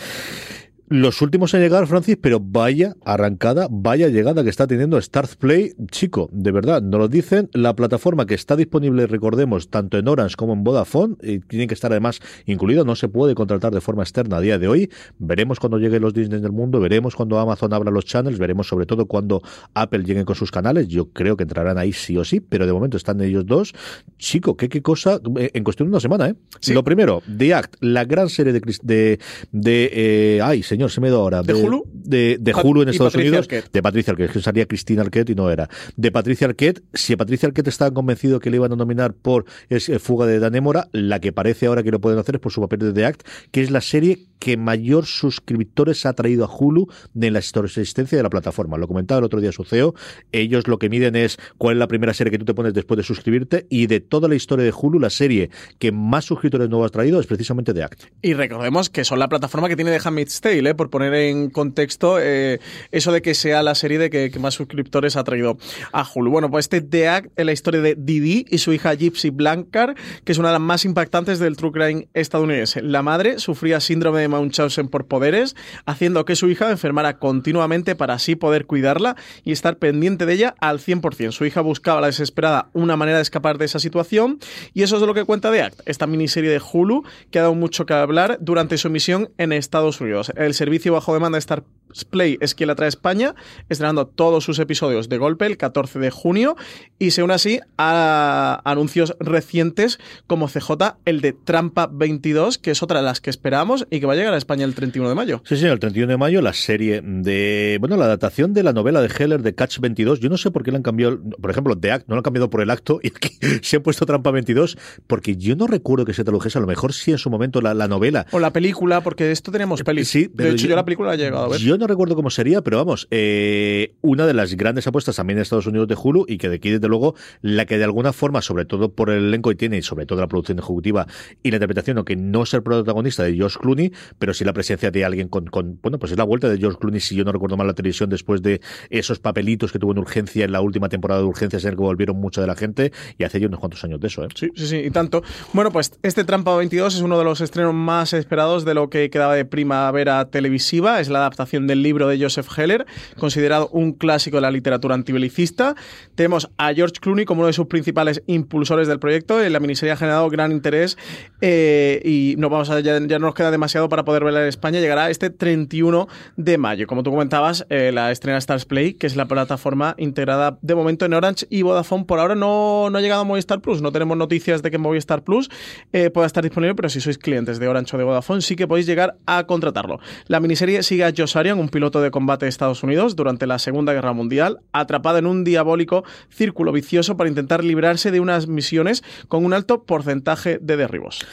H: Los últimos en llegar, Francis, pero vaya arrancada, vaya llegada que está teniendo Start Play. Chico, de verdad, nos lo dicen. La plataforma que está disponible, recordemos, tanto en Orange como en Vodafone, y tiene que estar además incluido, no se puede contratar de forma externa a día de hoy. Veremos cuando lleguen los Disney del mundo, veremos cuando Amazon abra los channels, veremos sobre todo cuando Apple llegue con sus canales. Yo creo que entrarán ahí sí o sí, pero de momento están ellos dos. Chico, qué, qué cosa, eh, en cuestión de una semana, ¿eh?
I: Sí.
H: Lo primero, The Act, la gran serie de, de, de eh, ay, señor, se me ido ahora.
I: ¿De Hulu?
H: De, Hulu en Estados
I: Patricia
H: Unidos.
I: Arquette.
H: De Patricia Arquette, que salía Cristina Arquette y no era. De Patricia Arquette, si Patricia Arquette estaba convencido que le iban a nominar por es, eh, Fuga de Danémora, la que parece ahora que lo pueden hacer es por su papel de The Act, que es la serie que mayor suscriptores ha traído a Hulu de la existencia de la plataforma. Lo comentaba el otro día su CEO. Ellos lo que miden es cuál es la primera serie que tú te pones después de suscribirte y de toda la historia de Hulu, la serie que más suscriptores nuevos ha traído es precisamente The Act.
I: Y recordemos que son la plataforma que tiene The Handmaid's Tale, por poner en contexto eh, eso de que sea la serie de que, más suscriptores ha traído a Hulu. Bueno, pues este The Act es la historia de Didi y su hija Gypsy Blanchard, que es una de las más impactantes del true crime estadounidense. La madre sufría síndrome de Munchausen por poderes, haciendo que su hija enfermara continuamente para así poder cuidarla y estar pendiente de ella al 100%. Su hija buscaba la desesperada una manera de escapar de esa situación y eso es lo que cuenta The Act, esta miniserie de Hulu que ha dado mucho que hablar durante su emisión en Estados Unidos. El servicio bajo demanda Star Play es quien la trae a España, estrenando todos sus episodios de golpe el 14 de junio y se une así a anuncios recientes como CJ, el de Trampa 22, que es otra de las que esperamos y que va a llegar a España el 31 de mayo.
H: Sí, señor, el 31 de mayo la serie de, bueno, la adaptación de la novela de Heller de Catch 22. Yo no sé por qué le han cambiado, por ejemplo, The Act, no lo han cambiado por el acto y aquí se han puesto Trampa 22, porque yo no recuerdo que se tradujese, a lo mejor sí en su momento la, la novela.
I: O la película, porque de esto tenemos pelis.
H: Sí,
I: de hecho, yo, la película la he llegado a ver.
H: Yo no recuerdo cómo sería, pero vamos, eh, una de las grandes apuestas también en Estados Unidos de Hulu y que de aquí, desde luego, la que de alguna forma, sobre todo por el elenco que tiene y sobre todo la producción ejecutiva y la interpretación, aunque no es el protagonista de George Clooney, pero sí la presencia de alguien con, con, bueno, pues es la vuelta de George Clooney, si yo no recuerdo mal la televisión, después de esos papelitos que tuvo en urgencia en la última temporada de urgencias en el que volvieron mucha de la gente y hace ya unos cuantos años de eso, ¿eh?
I: Sí, sí, sí, y tanto. Bueno, pues este Trampa 22 es uno de los estrenos más esperados de lo que quedaba de primavera televisiva. Es la adaptación del libro de Joseph Heller, considerado un clásico de la literatura antibelicista. Tenemos a George Clooney como uno de sus principales impulsores del proyecto. La miniserie ha generado gran interés eh, y no vamos a, ya, ya no nos queda demasiado para poder verla en España. Llegará este 31 de mayo. Como tú comentabas, eh, la estrena Stars Play, que es la plataforma integrada de momento en Orange y Vodafone. Por ahora no, no ha llegado a Movistar Plus. No tenemos noticias de que Movistar Plus eh, pueda estar disponible, pero si sois clientes de Orange o de Vodafone, sí que podéis llegar a contratarlo. La miniserie sigue a Josh Arian, un piloto de combate de Estados Unidos durante la Segunda Guerra Mundial, atrapado en un diabólico círculo vicioso para intentar librarse de unas misiones con un alto porcentaje de derribos.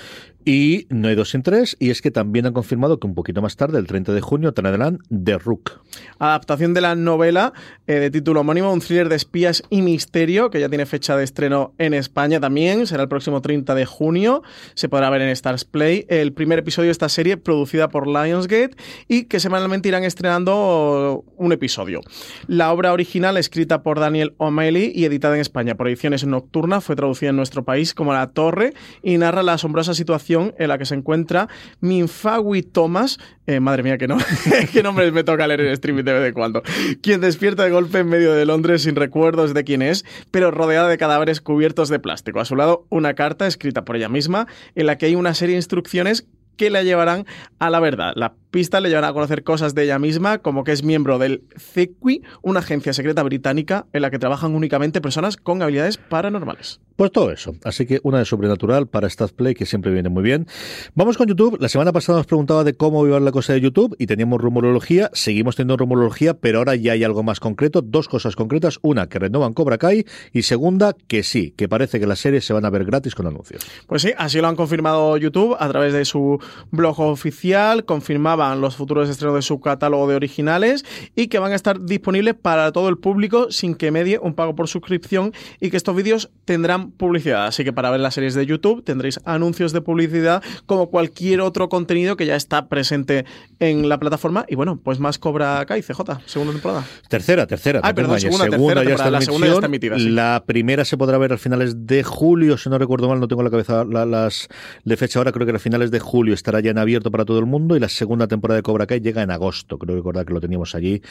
H: Y no hay dos sin tres, y es que también han confirmado que un poquito más tarde, el 30 de junio, tendrán The Rook.
I: Adaptación de la novela eh, de título homónimo, un thriller de espías y misterio, que ya tiene fecha de estreno en España también, será el próximo 30 de junio, se podrá ver en Stars Play. El primer episodio de esta serie, producida por Lionsgate, y que semanalmente irán estrenando un episodio. La obra original, escrita por Daniel O'Malley y editada en España por Ediciones Nocturna, fue traducida en nuestro país como La Torre y narra la asombrosa situación en la que se encuentra Minfawi Thomas, eh, madre mía, que, no, qué nombres me toca leer en streaming de vez en cuando, quien despierta de golpe en medio de Londres sin recuerdos de quién es, pero rodeada de cadáveres cubiertos de plástico. A su lado, una carta escrita por ella misma en la que hay una serie de instrucciones que la llevarán a la verdad. La pista le llevará a conocer cosas de ella misma, como que es miembro del CEQUI, una agencia secreta británica en la que trabajan únicamente personas con habilidades paranormales.
H: Pues todo eso. Así que una de sobrenatural para Stat Play, que siempre viene muy bien. Vamos con YouTube. La semana pasada nos preguntaba de cómo iba la cosa de YouTube y teníamos rumorología. Seguimos teniendo rumorología, pero ahora ya hay algo más concreto. Dos cosas concretas. Una, que renovan Cobra Kai. Y segunda, que sí, que parece que las series se van a ver gratis con anuncios.
I: Pues sí, así lo han confirmado YouTube a través de su blog oficial. Confirmaban los futuros estrenos de su catálogo de originales y que van a estar disponibles para todo el público sin que medie un pago por suscripción y que estos vídeos tendrán publicidad. Así que para ver las series de YouTube tendréis anuncios de publicidad como cualquier otro contenido que ya está presente en la plataforma. Y bueno, pues más Cobra Kai, CJ, segunda temporada.
H: Tercera, tercera.
I: Ah, perdón, segunda,
H: segunda,
I: tercera
H: ya está en
I: la segunda ya está
H: emisión.
I: emitida. sí.
H: La primera se podrá ver a finales de julio, si no recuerdo mal, no tengo en la cabeza la- las de fecha ahora, creo que a finales de julio estará ya en abierto para todo el mundo y la segunda temporada de Cobra Kai llega en agosto. Creo recordar que lo teníamos allí,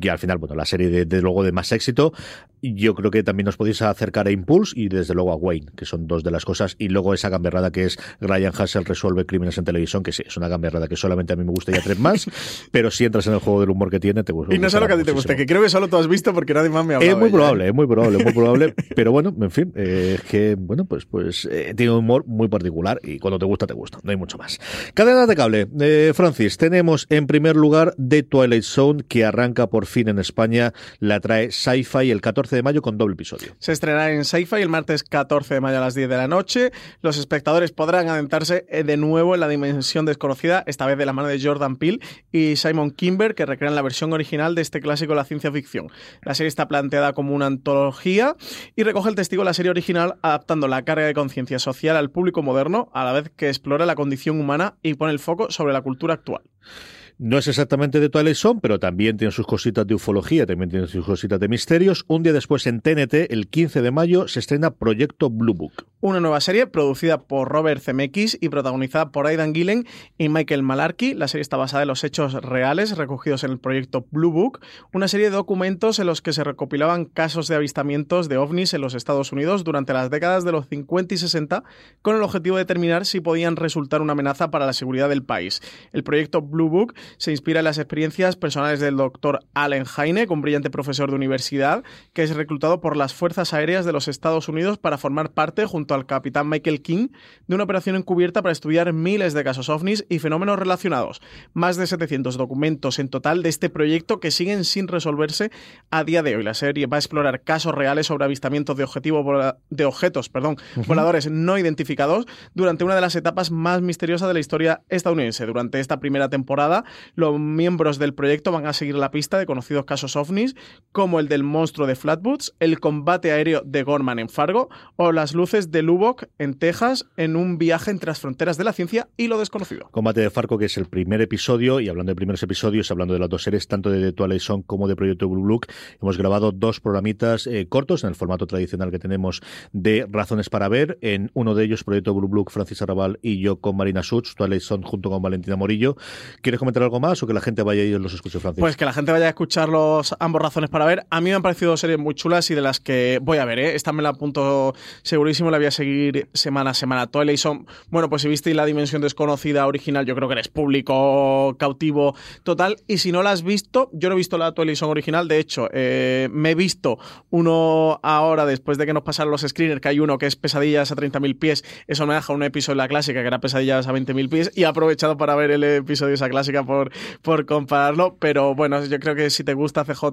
H: que al final, bueno, la serie de, de luego de más éxito. Yo creo que también nos podéis acercar a Impulse y desde luego a Wayne, que son dos de las cosas, y luego esa gamberrada que es Ryan Hassel resuelve crímenes en televisión, que sí, es una gamberrada que solamente a mí me gusta y a tres más, pero si entras en el juego del humor que tiene, te gusta.
I: Y no sé lo que a ti te guste, que creo que solo tú has visto porque nadie más me ha hablado.
H: Es muy
I: ¿eh?
H: probable, es muy probable, muy probable. Pero bueno, en fin, eh, es que, bueno, pues, pues eh, tiene un humor muy particular y cuando te gusta, te gusta. No hay mucho más. Cadena de cable. Eh, Francis, tenemos en primer lugar The Twilight Zone, que arranca por fin en España. La trae Sci-Fi el 14 de mayo con doble episodio.
I: Se estrenará en Sci-Fi el martes 14 de mayo a las 10 de la noche. Los espectadores podrán adentrarse eh, de nuevo en la dimensión desconocida, esta vez de la mano de Jordan Peele y Simon Kimber, que recrean la versión original de este clásico de la ciencia ficción. La serie está planteada como una antología y recoge el testigo de la serie original, adaptando la carga de conciencia social al público moderno, a la vez que explora la condición humana y pone el foco sobre la cultura actual.
H: No es exactamente de Twilight Zone, pero también tiene sus cositas de ufología, también tiene sus cositas de misterios. Un día después en TNT, el 15 de mayo, se estrena Proyecto Blue Book.
I: Una nueva serie producida por Robert Zemeckis y protagonizada por Aidan Gillen y Michael Malarkey. La serie está basada en los hechos reales recogidos en el proyecto Blue Book, una serie de documentos en los que se recopilaban casos de avistamientos de ovnis en los Estados Unidos durante las décadas de los 50 y 60 con el objetivo de determinar si podían resultar una amenaza para la seguridad del país. El proyecto Blue Book se inspira en las experiencias personales del doctor Allen Hynek, un brillante profesor de universidad que es reclutado por las Fuerzas Aéreas de los Estados Unidos para formar parte, junto al capitán Michael King, de una operación encubierta para estudiar miles de casos ovnis y fenómenos relacionados. Más de 700 documentos en total de este proyecto que siguen sin resolverse a día de hoy. La serie va a explorar casos reales sobre avistamientos de, objetivo de objetos perdón, voladores no identificados durante una de las etapas más misteriosas de la historia estadounidense. Durante esta primera temporada, los miembros del proyecto van a seguir la pista de conocidos casos ovnis, como el del monstruo de Flatwoods, el combate aéreo de Gorman en Fargo o las luces de Lubbock en Texas en un viaje entre las fronteras de la ciencia y lo desconocido.
H: Combate de Farco, que es el primer episodio, y hablando de primeros episodios, hablando de las dos series, tanto de The Twilight Zone como de Proyecto Blue Book, hemos grabado dos programitas eh, cortos en el formato tradicional que tenemos de Razones para Ver. En uno de ellos, Proyecto Blue Book, Francis Arrabal y yo con Marina Such, Twilight Zone junto con Valentina Morillo. ¿Quieres comentar algo más o que la gente vaya y os los escuche, Francis?
I: Pues que la gente vaya a escuchar los ambos razones para ver. A mí me han parecido series muy chulas y de las que voy a ver, ¿eh? Esta me la apunto segurísimo, la voy a seguir semana a semana. Twilight Zone, bueno, pues si visteis la dimensión desconocida original, yo creo que eres público cautivo total. Y si no la has visto, yo no he visto la Twilight Zone original. De hecho, eh, me he visto uno ahora, después de que nos pasaron los screeners, que hay uno que es Pesadillas a 30.000 pies. Eso me deja un episodio de la clásica, que era Pesadillas a 20.000 pies. Y he aprovechado para ver el episodio de esa clásica por, por compararlo. Pero bueno, yo creo que si te gusta CJ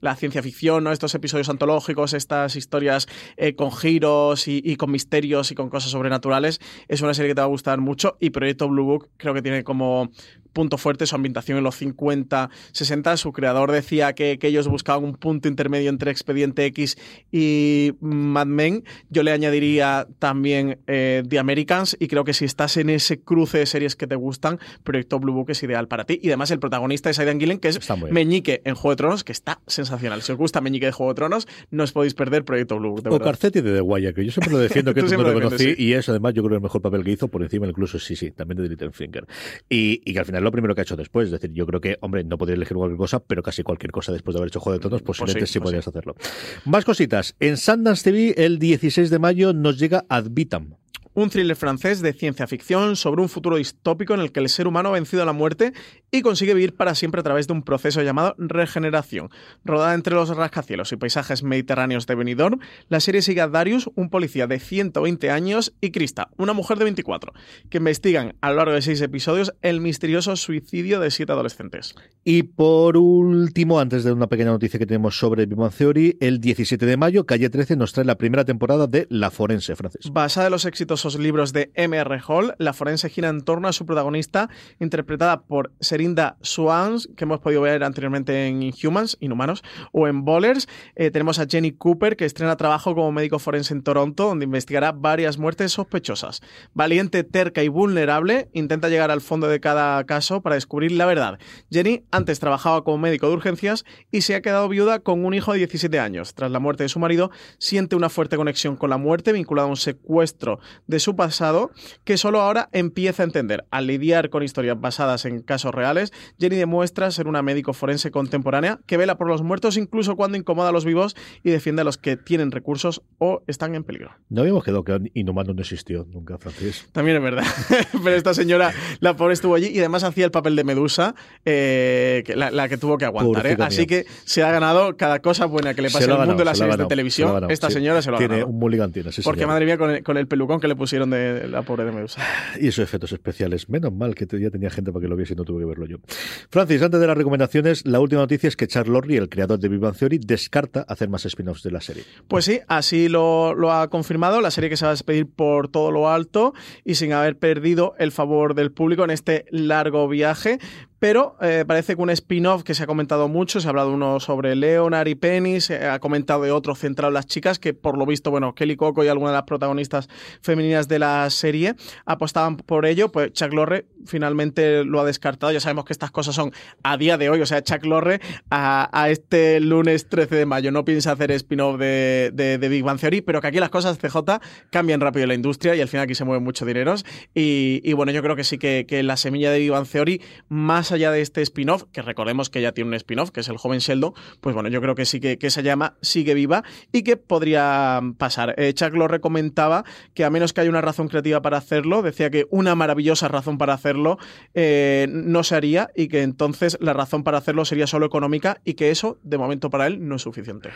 I: la ciencia ficción, ¿no? estos episodios antológicos, estas historias eh, con giros y, y con misterios y con cosas sobrenaturales, es una serie que te va a gustar mucho. Y Proyecto Blue Book creo que tiene como punto fuerte su ambientación en los 50, 60. Su creador decía que, que ellos buscaban un punto intermedio entre Expediente X y Mad Men. Yo le añadiría también eh, The Americans y creo que si estás en ese cruce de series que te gustan, Proyecto Blue Book es ideal para ti. Y además el protagonista es Aidan Gillen, que es Meñique en Juego de Tronos, que está sensacional. Si os gusta Meñique de Juego de Tronos, no os podéis perder Proyecto Blue Book. De
H: o
I: verdad.
H: Carcetti de The Wire, que yo siempre lo defiendo, que
I: Tú
H: tú no lo conocí,
I: sí.
H: y es además yo creo el mejor papel que hizo, por encima incluso, sí, sí, también de Littlefinger. Y, y que al final es lo primero que ha hecho después, es decir, yo creo que, hombre, no podría elegir cualquier cosa, pero casi cualquier cosa después de haber hecho Juego de Tronos, posiblemente
I: sí,
H: sí,
I: pues
H: podrías hacerlo. Más cositas. En Sundance TV, el 16 de mayo, nos llega Ad Vitam.
I: un thriller francés de ciencia ficción sobre un futuro distópico en el que el ser humano ha vencido a la muerte y consigue vivir para siempre a través de un proceso llamado regeneración. Rodada entre los rascacielos y paisajes mediterráneos de Benidorm, la serie sigue a Darius, un policía de 120 años, y Krista, una mujer de 24, que investigan a lo largo de seis episodios el misterioso suicidio de siete adolescentes.
H: Y por último, antes de una pequeña noticia que tenemos sobre Big Bang Theory, el 17 de mayo, Calle 13 nos trae la primera temporada de La Forense, francés.
I: Basada en los exitosos libros de M.R. Hall, La Forense gira en torno a su protagonista, interpretada por Serinda Swans, que hemos podido ver anteriormente en Inhumans, Inhumanos, o en Bowlers. Eh, tenemos a Jenny Cooper, que estrena trabajo como médico forense en Toronto, donde investigará varias muertes sospechosas. Valiente, terca y vulnerable, intenta llegar al fondo de cada caso para descubrir la verdad. Jenny antes trabajaba como médico de urgencias y se ha quedado viuda con un hijo de 17 años. Tras la muerte de su marido, siente una fuerte conexión con la muerte vinculada a un secuestro de su pasado que solo ahora empieza a entender. Al lidiar con historias basadas en casos reales, Jenny demuestra ser una médico forense contemporánea que vela por los muertos incluso cuando incomoda a los vivos y defiende a los que tienen recursos o están en peligro.
H: No habíamos quedado que Inhumano no existió nunca, francés.
I: También es verdad. Pero esta señora, la pobre estuvo allí y además hacía el papel de Medusa, eh, la, que tuvo que aguantar. ¿eh? Así que se ha ganado cada cosa buena que le pase en el mundo de las series de televisión. esta señora se lo ha
H: tiene
I: ganado.
H: un mulligan, tiene, sí,
I: Porque madre mía, con el, con el, pelucón que le pusieron de la pobre de Medusa.
H: Y esos efectos especiales. Menos mal que ya tenía gente para que lo viese y no tuve que verlo yo. Francis, antes de las recomendaciones, la última noticia es que Charles Lorry, el creador de Big Bang Theory, descarta hacer más spin-offs de la serie.
I: Pues sí, así lo, lo ha confirmado. La serie que se va a despedir por todo lo alto y sin haber perdido el favor del público en este largo viaje pero eh, parece que un spin-off que se ha comentado mucho, se ha hablado uno sobre Leonard y Penny, se ha comentado de otro centrado en las chicas, que por lo visto, bueno, Kelly Coco y algunas de las protagonistas femeninas de la serie apostaban por ello, pues Chuck Lorre finalmente lo ha descartado, ya sabemos que estas cosas son a día de hoy, o sea, Chuck Lorre a, este lunes 13 de mayo no piensa hacer spin-off de, de, Big Bang Theory, pero que aquí las cosas CJ cambian rápido en la industria y al final aquí se mueven mucho dineros. Y, y bueno, yo creo que sí que, que la semilla de Big Bang Theory, más allá de este spin-off, que recordemos que ya tiene un spin-off, que es el joven Sheldon, pues bueno, yo creo que sí que, que se llama Sigue Viva y que podría pasar. Eh, Chuck lo recomendaba que a menos que haya una razón creativa para hacerlo, decía que una maravillosa razón para hacerlo eh, no se haría y que entonces la razón para hacerlo sería solo económica y que eso, de momento para él, no es suficiente.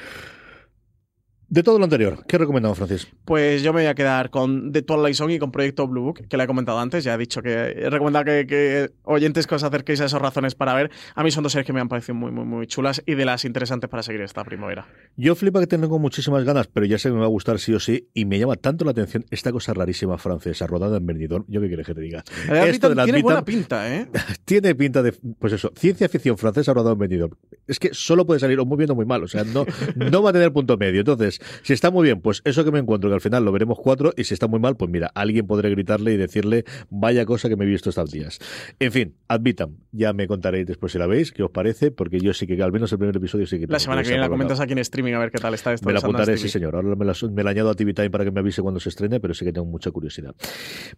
H: De todo lo anterior, ¿qué recomendamos, Francis?
I: Pues yo me voy a quedar con The Twilight Zone y con Proyecto Blue Book, que le he comentado antes. Ya he dicho que he recomendado que, oyentes que os acerquéis a esas razones para ver. A mí son dos series que me han parecido muy, muy, muy chulas y de las interesantes para seguir esta primavera.
H: Yo flipa que tengo muchísimas ganas, pero ya sé que me va a gustar sí o sí. Y me llama tanto la atención esta cosa rarísima francesa, rodada en Benidorm. ¿Yo qué quieres que te diga?
I: Esto de tiene buena pinta, ¿eh?
H: tiene pinta de, pues eso, ciencia ficción francesa rodada en Benidorm. Es que solo puede salir o muy bien o muy mal. O sea, no, no va a tener punto medio. Entonces, si está muy bien, pues eso que me encuentro, que al final lo veremos cuatro, y si está muy mal, pues mira, alguien podré gritarle y decirle, vaya cosa que me he visto estos días. En fin, admitan, ya me contaréis después si la veis, qué os parece, porque yo sí que al menos el primer episodio sí que...
I: La semana que viene la comentas aquí en streaming a ver qué tal está esto.
H: Me la apuntaré, sí señor. Ahora me la, añado a TV Time para que me avise cuando se estrene, pero sí que tengo mucha curiosidad.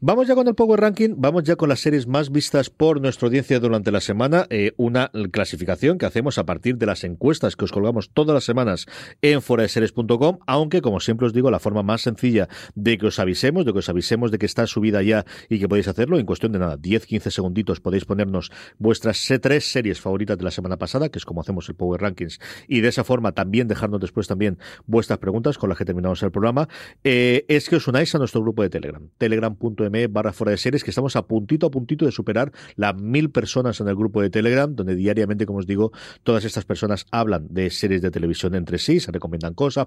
H: Vamos ya con el Power Ranking, vamos ya con las series más vistas por nuestra audiencia durante la semana, eh, una clasificación que hacemos a partir de las encuestas que os colgamos todas las semanas en foraseries.com, aunque como siempre os digo, la forma más sencilla de que os avisemos, de que os avisemos de que está subida ya y que podéis hacerlo en cuestión de nada, 10-15 segunditos podéis ponernos vuestras tres series favoritas de la semana pasada, que es como hacemos el Power Rankings, y de esa forma también dejarnos después también vuestras preguntas con las que terminamos el programa, eh, es que os unáis a nuestro grupo de Telegram, telegram.me barra fuera de series, que estamos a puntito a puntito de superar las mil personas en el grupo de Telegram, donde diariamente, como os digo, todas estas personas hablan de series de televisión entre sí, se recomiendan cosas,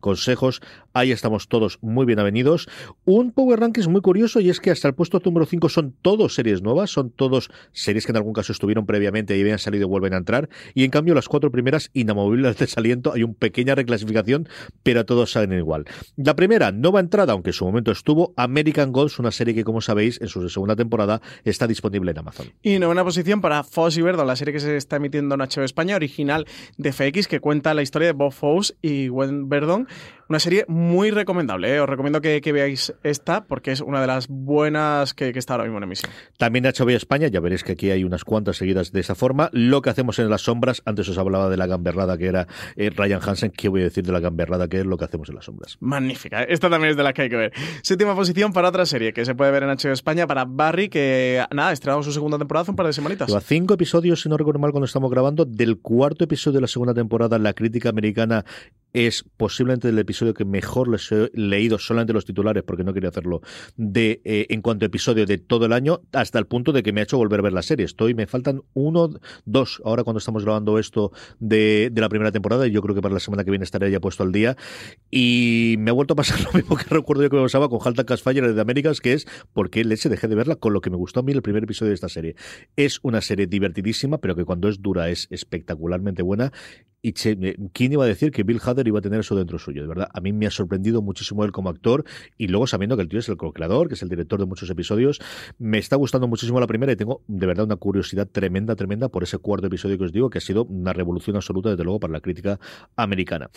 H: consejos. Ahí estamos todos muy bien avenidos. Un Power Rankings muy curioso y es que hasta el puesto número 5 son todos series nuevas, son todos series que en algún caso estuvieron previamente y habían salido y vuelven a entrar. Y en cambio, las cuatro primeras, inamovibles de desaliento, hay una pequeña reclasificación, pero todos salen igual. La primera, nueva entrada, aunque en su momento estuvo, American Gods, una serie que, como sabéis, en su segunda temporada está disponible en Amazon.
I: Y novena posición para Foss y Verdon, la serie que se está emitiendo en HBO España, original de FX, que cuenta la historia de Bob Fosse y Gwen Verdon Una serie muy recomendable, ¿eh? os recomiendo que, que, veáis esta porque es una de las buenas que, que, está ahora mismo en emisión.
H: También HBO España, ya veréis que aquí hay unas cuantas seguidas de esa forma. Lo que hacemos en las sombras, antes os hablaba de la gamberrada que era eh, Ryan Hansen, ¿qué voy a decir de la gamberrada que es lo que hacemos en las sombras?
I: Magnífica, esta también es de la que hay que ver. Séptima posición para otra serie que se puede ver en HBO España, para Barry, que nada, estrenamos su segunda temporada hace un par de semanitas.
H: Lleva cinco episodios, si no recuerdo mal, cuando estamos grabando. Del cuarto episodio de la segunda temporada, la crítica americana es posiblemente el episodio que mejor les he leído, solamente los titulares, porque no quería hacerlo, de eh, en cuanto a episodio de todo el año, hasta el punto de que me ha hecho volver a ver la serie. Estoy, me faltan uno, dos, ahora cuando estamos grabando esto de, de la primera temporada, y yo creo que para la semana que viene estaré ya puesto al día. Y me ha vuelto a pasar lo mismo que recuerdo yo que me pasaba con Halta Casfire de Américas, que es porque leche dejé de verla con lo que me gustó a mí el primer episodio de esta serie. Es una serie divertidísima, pero que cuando es dura es espectacularmente buena. Y ¿quién iba a decir que Bill Hader iba a tener eso dentro suyo? De verdad, a mí me ha sorprendido muchísimo él como actor y luego sabiendo que el tío es el co-creador, que es el director de muchos episodios, me está gustando muchísimo la primera y tengo de verdad una curiosidad tremenda, tremenda por ese cuarto episodio que os digo, que ha sido una revolución absoluta, desde luego, para la crítica americana.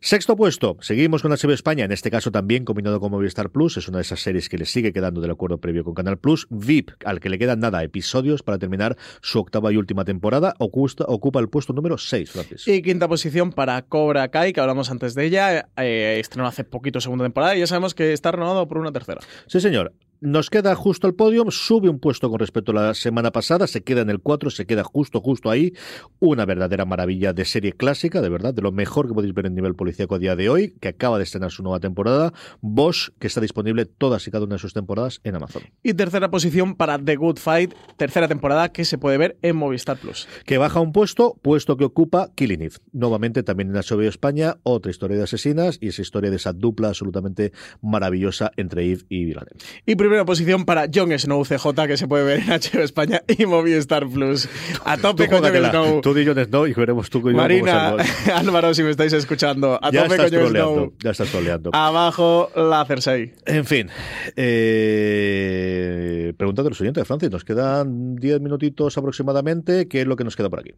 H: Sexto puesto, seguimos con la serie España, en este caso también combinado con Movistar Plus, es una de esas series que le sigue quedando del acuerdo previo con Canal Plus, VIP, al que le quedan nada, episodios para terminar su octava y última temporada, ocupa, el puesto número 6, Francis.
I: Quinta posición para Cobra Kai, que hablamos antes de ella, eh, estrenó hace poquito segunda temporada y ya sabemos que está renovado por una tercera.
H: Sí, señor. Nos queda justo al podio, sube un puesto con respecto a la semana pasada, se queda en el 4, se queda justo, justo ahí. Una verdadera maravilla de serie clásica, de verdad, de lo mejor que podéis ver en nivel policíaco a día de hoy, que acaba de estrenar su nueva temporada. Bosch, que está disponible todas y cada una de sus temporadas en Amazon.
I: Y tercera posición para The Good Fight, tercera temporada que se puede ver en Movistar Plus.
H: Que baja un puesto, puesto que ocupa Killing Eve. Nuevamente también en HBO España, otra historia de asesinas y esa historia de esa dupla absolutamente maravillosa entre Eve y Villanelle.
I: Y primera posición para Jon Snow CJ, que se puede ver en HBO España y Movistar Plus. A tope con Jon Snow.
H: Tú di Jon Snow y veremos tú con
I: Marina, Álvaro, si me estáis escuchando. A
H: ya
I: tope con Jon Snow.
H: Ya estás troleando.
I: Abajo la Cersei.
H: En fin, eh, pregunta de los oyentes, Francis. Nos quedan 10 minutitos aproximadamente. ¿Qué es lo que nos queda por aquí?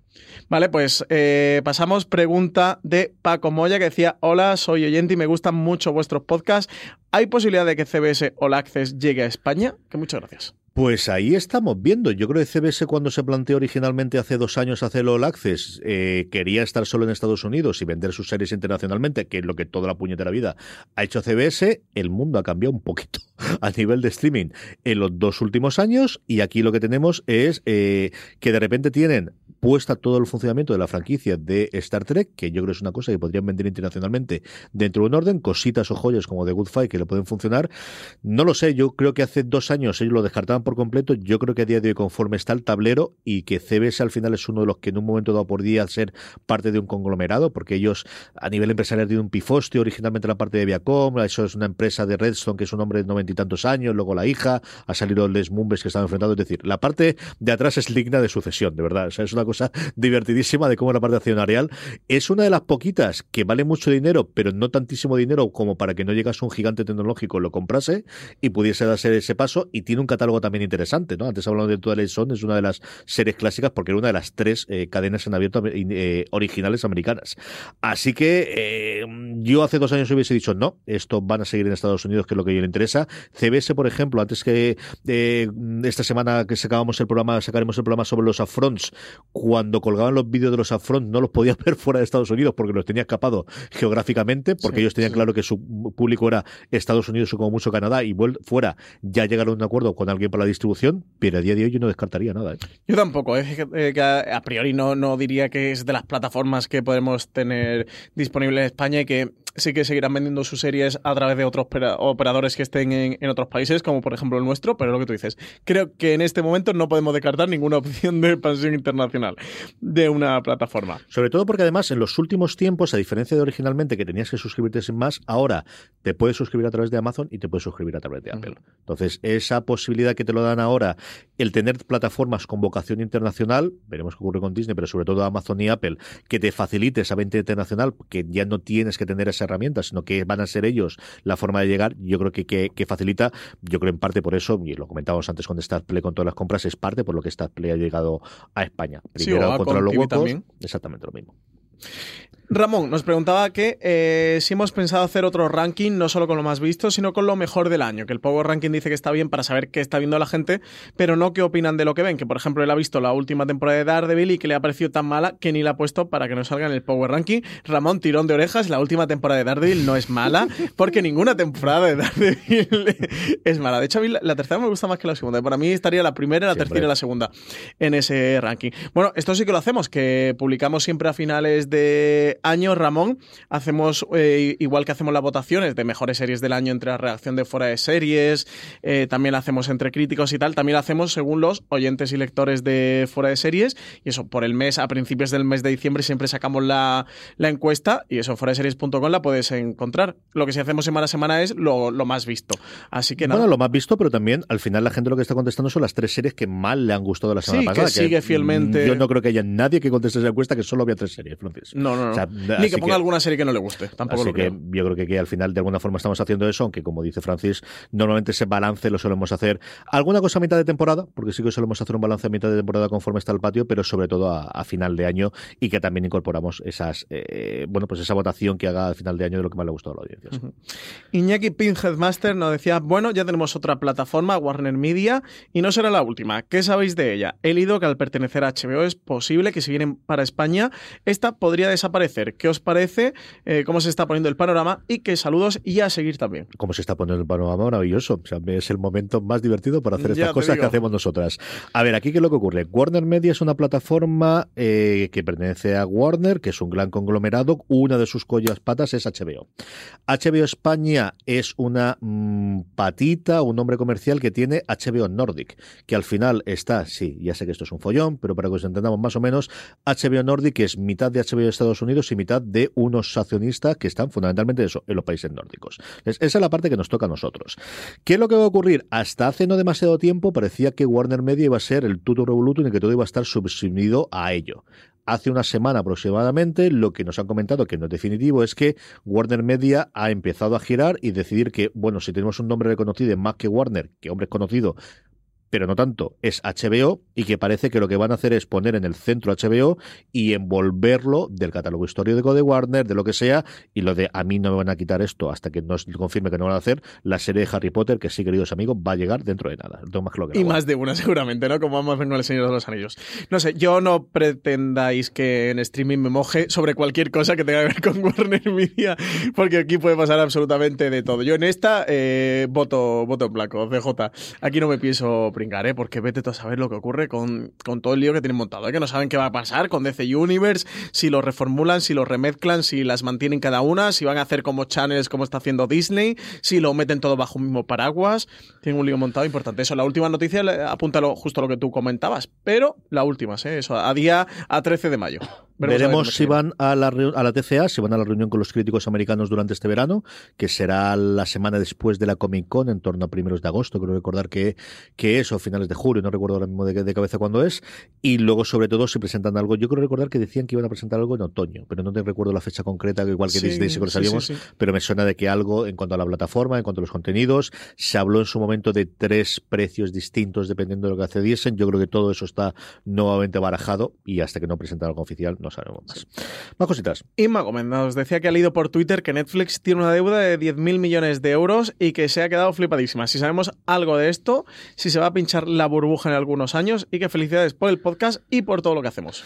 I: Vale, pues eh, pasamos. Pregunta de Paco Moya que decía: Hola, soy oyente y me gustan mucho vuestros podcasts. ¿Hay posibilidad de que CBS All Access llegue España? Que muchas gracias.
H: Pues ahí estamos viendo. Yo creo que CBS cuando se planteó originalmente hace dos años hacer All Access eh, quería estar solo en Estados Unidos y vender sus series internacionalmente, que es lo que toda la puñetera vida ha hecho CBS. El mundo ha cambiado un poquito a nivel de streaming en los dos últimos años y aquí lo que tenemos es eh, que de repente tienen puesta todo el funcionamiento de la franquicia de Star Trek, que yo creo es una cosa que podrían vender internacionalmente dentro de un orden, cositas o joyas como The Good Fight que le pueden funcionar. No lo sé, yo creo que hace dos años ellos lo descartaban por completo, yo creo que a día de hoy conforme está el tablero y que CBS al final es uno de los que en un momento dado podría ser parte de un conglomerado, porque ellos a nivel empresarial tienen un pifostio, originalmente la parte de Viacom, eso es una empresa de Redstone que es un hombre de noventa y tantos años, luego la hija, ha salido Les Mumbes que están enfrentados, es decir, la parte de atrás es digna de sucesión, de verdad, o sea, es una cosa divertidísima de cómo la parte accionarial. Es una de las poquitas que vale mucho dinero, pero no tantísimo dinero como para que no llegase un gigante tecnológico, lo comprase y pudiese darse ese paso y tiene un catálogo también interesante, ¿no? Antes hablamos de Twilight Zone, es una de las series clásicas porque era una de las tres eh, cadenas en abierto eh, originales americanas. Así que eh, yo hace dos años hubiese dicho no, esto van a seguir en Estados Unidos, que es lo que a ellos le interesa. CBS, por ejemplo, antes que eh, esta semana que sacábamos el programa, sacaremos el programa sobre los upfronts, cuando colgaban los vídeos de los upfronts no los podías ver fuera de Estados Unidos porque los tenía escapado geográficamente, porque
I: Sí,
H: ellos tenían
I: sí.
H: claro que su público era Estados Unidos o como mucho Canadá y fuera ya llegaron a un acuerdo con alguien para la distribución, pero a día de hoy yo no descartaría nada. ¿eh?
I: Yo tampoco, es que, eh, a, priori no, no diría que es de las plataformas que podemos tener disponibles en España y que sí que seguirán vendiendo sus series a través de otros opera- operadores que estén en, en otros países, como por ejemplo el nuestro, pero lo que tú dices, creo que en este momento no podemos descartar ninguna opción de expansión internacional de una plataforma.
H: Sobre todo porque además en los últimos tiempos, a diferencia de originalmente que tenías que suscribirte sin más, ahora te puedes suscribir a través de Amazon y te puedes suscribir a través de Apple. Entonces, esa posibilidad que te lo dan ahora, el tener plataformas con vocación internacional, veremos qué ocurre con Disney, pero sobre todo Amazon y Apple, que te facilite esa venta internacional, que ya no tienes que tener esa herramienta, sino que van a ser ellos la forma de llegar, yo creo que, que, que facilita, yo creo en parte por eso, y lo comentábamos antes con Star Play con todas las compras, es parte por lo que Star Play ha llegado a España.
I: Sí,
H: Primero
I: a
H: contra los huecos,
I: también.
H: exactamente lo mismo.
I: Ramón nos preguntaba que eh, si hemos pensado hacer otro ranking, no solo con lo más visto, sino con lo mejor del año. Que el Power Ranking dice que está bien para saber qué está viendo la gente, pero no qué opinan de lo que ven. Que por ejemplo, él ha visto la última temporada de Daredevil y que le ha parecido tan mala que ni la ha puesto para que no salga en el Power Ranking. Ramón, tirón de orejas, la última temporada de Daredevil no es mala, porque ninguna temporada de Daredevil es mala. De hecho, a mí la, tercera me gusta más que la segunda. Para mí estaría la primera, la
H: Siempre.
I: tercera y la segunda en ese ranking. Bueno, esto sí que lo hacemos, que publicamos siempre a finales de año, Ramón. Hacemos, eh, igual que hacemos las votaciones de mejores series del año entre la redacción de fuera de series, eh, también la hacemos entre críticos y tal, también la hacemos según los oyentes y lectores de fuera de series. Y eso, por el mes, a principios del mes de diciembre, siempre sacamos la, la encuesta y eso, fuera de series.com la puedes encontrar. Lo que sí hacemos semana a semana es lo, lo más visto. Así que nada.
H: Bueno, lo más visto, pero también al final la gente lo que está contestando son las tres series que más le han gustado la semana
I: Sí, que
H: pasada.
I: sigue fielmente-
H: mm, Yo no creo que haya nadie que conteste esa encuesta que solo había tres series, Francis.
I: No, no, no.
H: O sea,
I: Ni que ponga alguna serie que no le guste. Tampoco
H: Así
I: lo
H: que
I: creo.
H: yo creo que, que al final de alguna forma estamos haciendo eso, aunque como dice Francis, normalmente ese balance lo solemos hacer alguna cosa a mitad de temporada, porque sí que solemos hacer un balance a mitad de temporada conforme está el patio, pero sobre todo a, a final de año y que también incorporamos esas, eh, bueno, pues esa votación que haga al final de año de lo que más le ha gustado a la audiencia.
I: Iñaki Pinhead Master nos decía, bueno, ya tenemos otra plataforma, Warner Media, y no será la última. ¿Qué sabéis de ella? He leído que al pertenecer a HBO es posible que si vienen para España, esta podría desaparecer. ¿Qué os parece? Eh, ¿Cómo se está poniendo el panorama? Y que saludos y a seguir también.
H: Como se está poniendo el panorama maravilloso. O sea, es el momento más divertido para hacer
I: Ya
H: estas cosas que hacemos nosotras. A ver, aquí qué es lo que ocurre. Warner Media es una plataforma eh, que pertenece a Warner, que es un gran conglomerado. Una de sus collas patas es HBO. HBO España es una mm, patita, un nombre comercial que tiene HBO Nordic, que al final está, sí, ya sé que esto es un follón, pero para que os entendamos más o menos, HBO Nordic es mitad de HBO de Estados Unidos y mitad de unos accionistas que están fundamentalmente eso, en los países nórdicos. Es- esa es la parte que nos toca a nosotros. ¿Qué es lo que va a ocurrir? Hasta hace no demasiado tiempo parecía que Warner Media iba a ser el tuto revolutum y que todo iba a estar subsumido a ello. Hace una semana aproximadamente, lo que nos han comentado, que no es definitivo, es que Warner Media ha empezado a girar y decidir que, bueno, si tenemos un nombre reconocido en más que Warner, que hombre es conocido, pero no tanto, es HBO y que parece que lo que van a hacer es poner en el centro HBO y envolverlo del catálogo histórico de Warner, de lo que sea, y lo de a mí no me van a quitar esto hasta que nos confirme que no van a hacer, la serie de Harry Potter, que sí, queridos amigos, va a llegar dentro de nada. No más que
I: Y
H: el agua.
I: más de una seguramente, ¿no? Como vamos a ver con El Señor de los Anillos. No sé, yo no pretendáis que en streaming me moje sobre cualquier cosa que tenga que ver con Warner Media, porque aquí puede pasar absolutamente de todo. Yo en esta eh, voto, voto en blanco, CJ. Aquí no me pienso pringar, ¿eh? Porque vete tú a saber lo que ocurre con, con todo el lío que tienen montado, ¿eh? Que no saben qué va a pasar con DC Universe, si lo reformulan, si lo remezclan, si las mantienen cada una, si van a hacer como channels como está haciendo Disney, si lo meten todo bajo un mismo paraguas. Tienen un lío montado importante. Eso, la última noticia le- apunta lo- justo a lo que tú comentabas, pero la última, ¿eh? Eso, a día a 13 de mayo.
H: Veremos si van a la, a la TCA, si van a la reunión con los críticos americanos durante este verano, que será la semana después de la Comic Con, en torno a primeros de agosto, creo recordar que, que es, o finales de julio, no recuerdo ahora mismo de, de cabeza cuándo es, y luego sobre todo si presentan algo, yo creo recordar que decían que iban a presentar algo en otoño, pero no te recuerdo la fecha concreta, igual que
I: Sí,
H: sí que lo sabíamos,
I: sí, sí.
H: pero me suena de que algo en cuanto a la plataforma, en cuanto a los contenidos, se habló en su momento de tres precios distintos dependiendo de lo que accediesen, yo creo que todo eso está nuevamente barajado y hasta que no presenten algo oficial no sabemos más. Más cositas.
I: Inma Gómez nos decía que ha leído por Twitter que Netflix tiene una deuda de 10.000 millones de euros y que se ha quedado flipadísima. Si sabemos algo de esto, si se va a pinchar la burbuja en algunos años y que felicidades por el podcast y por todo lo que hacemos.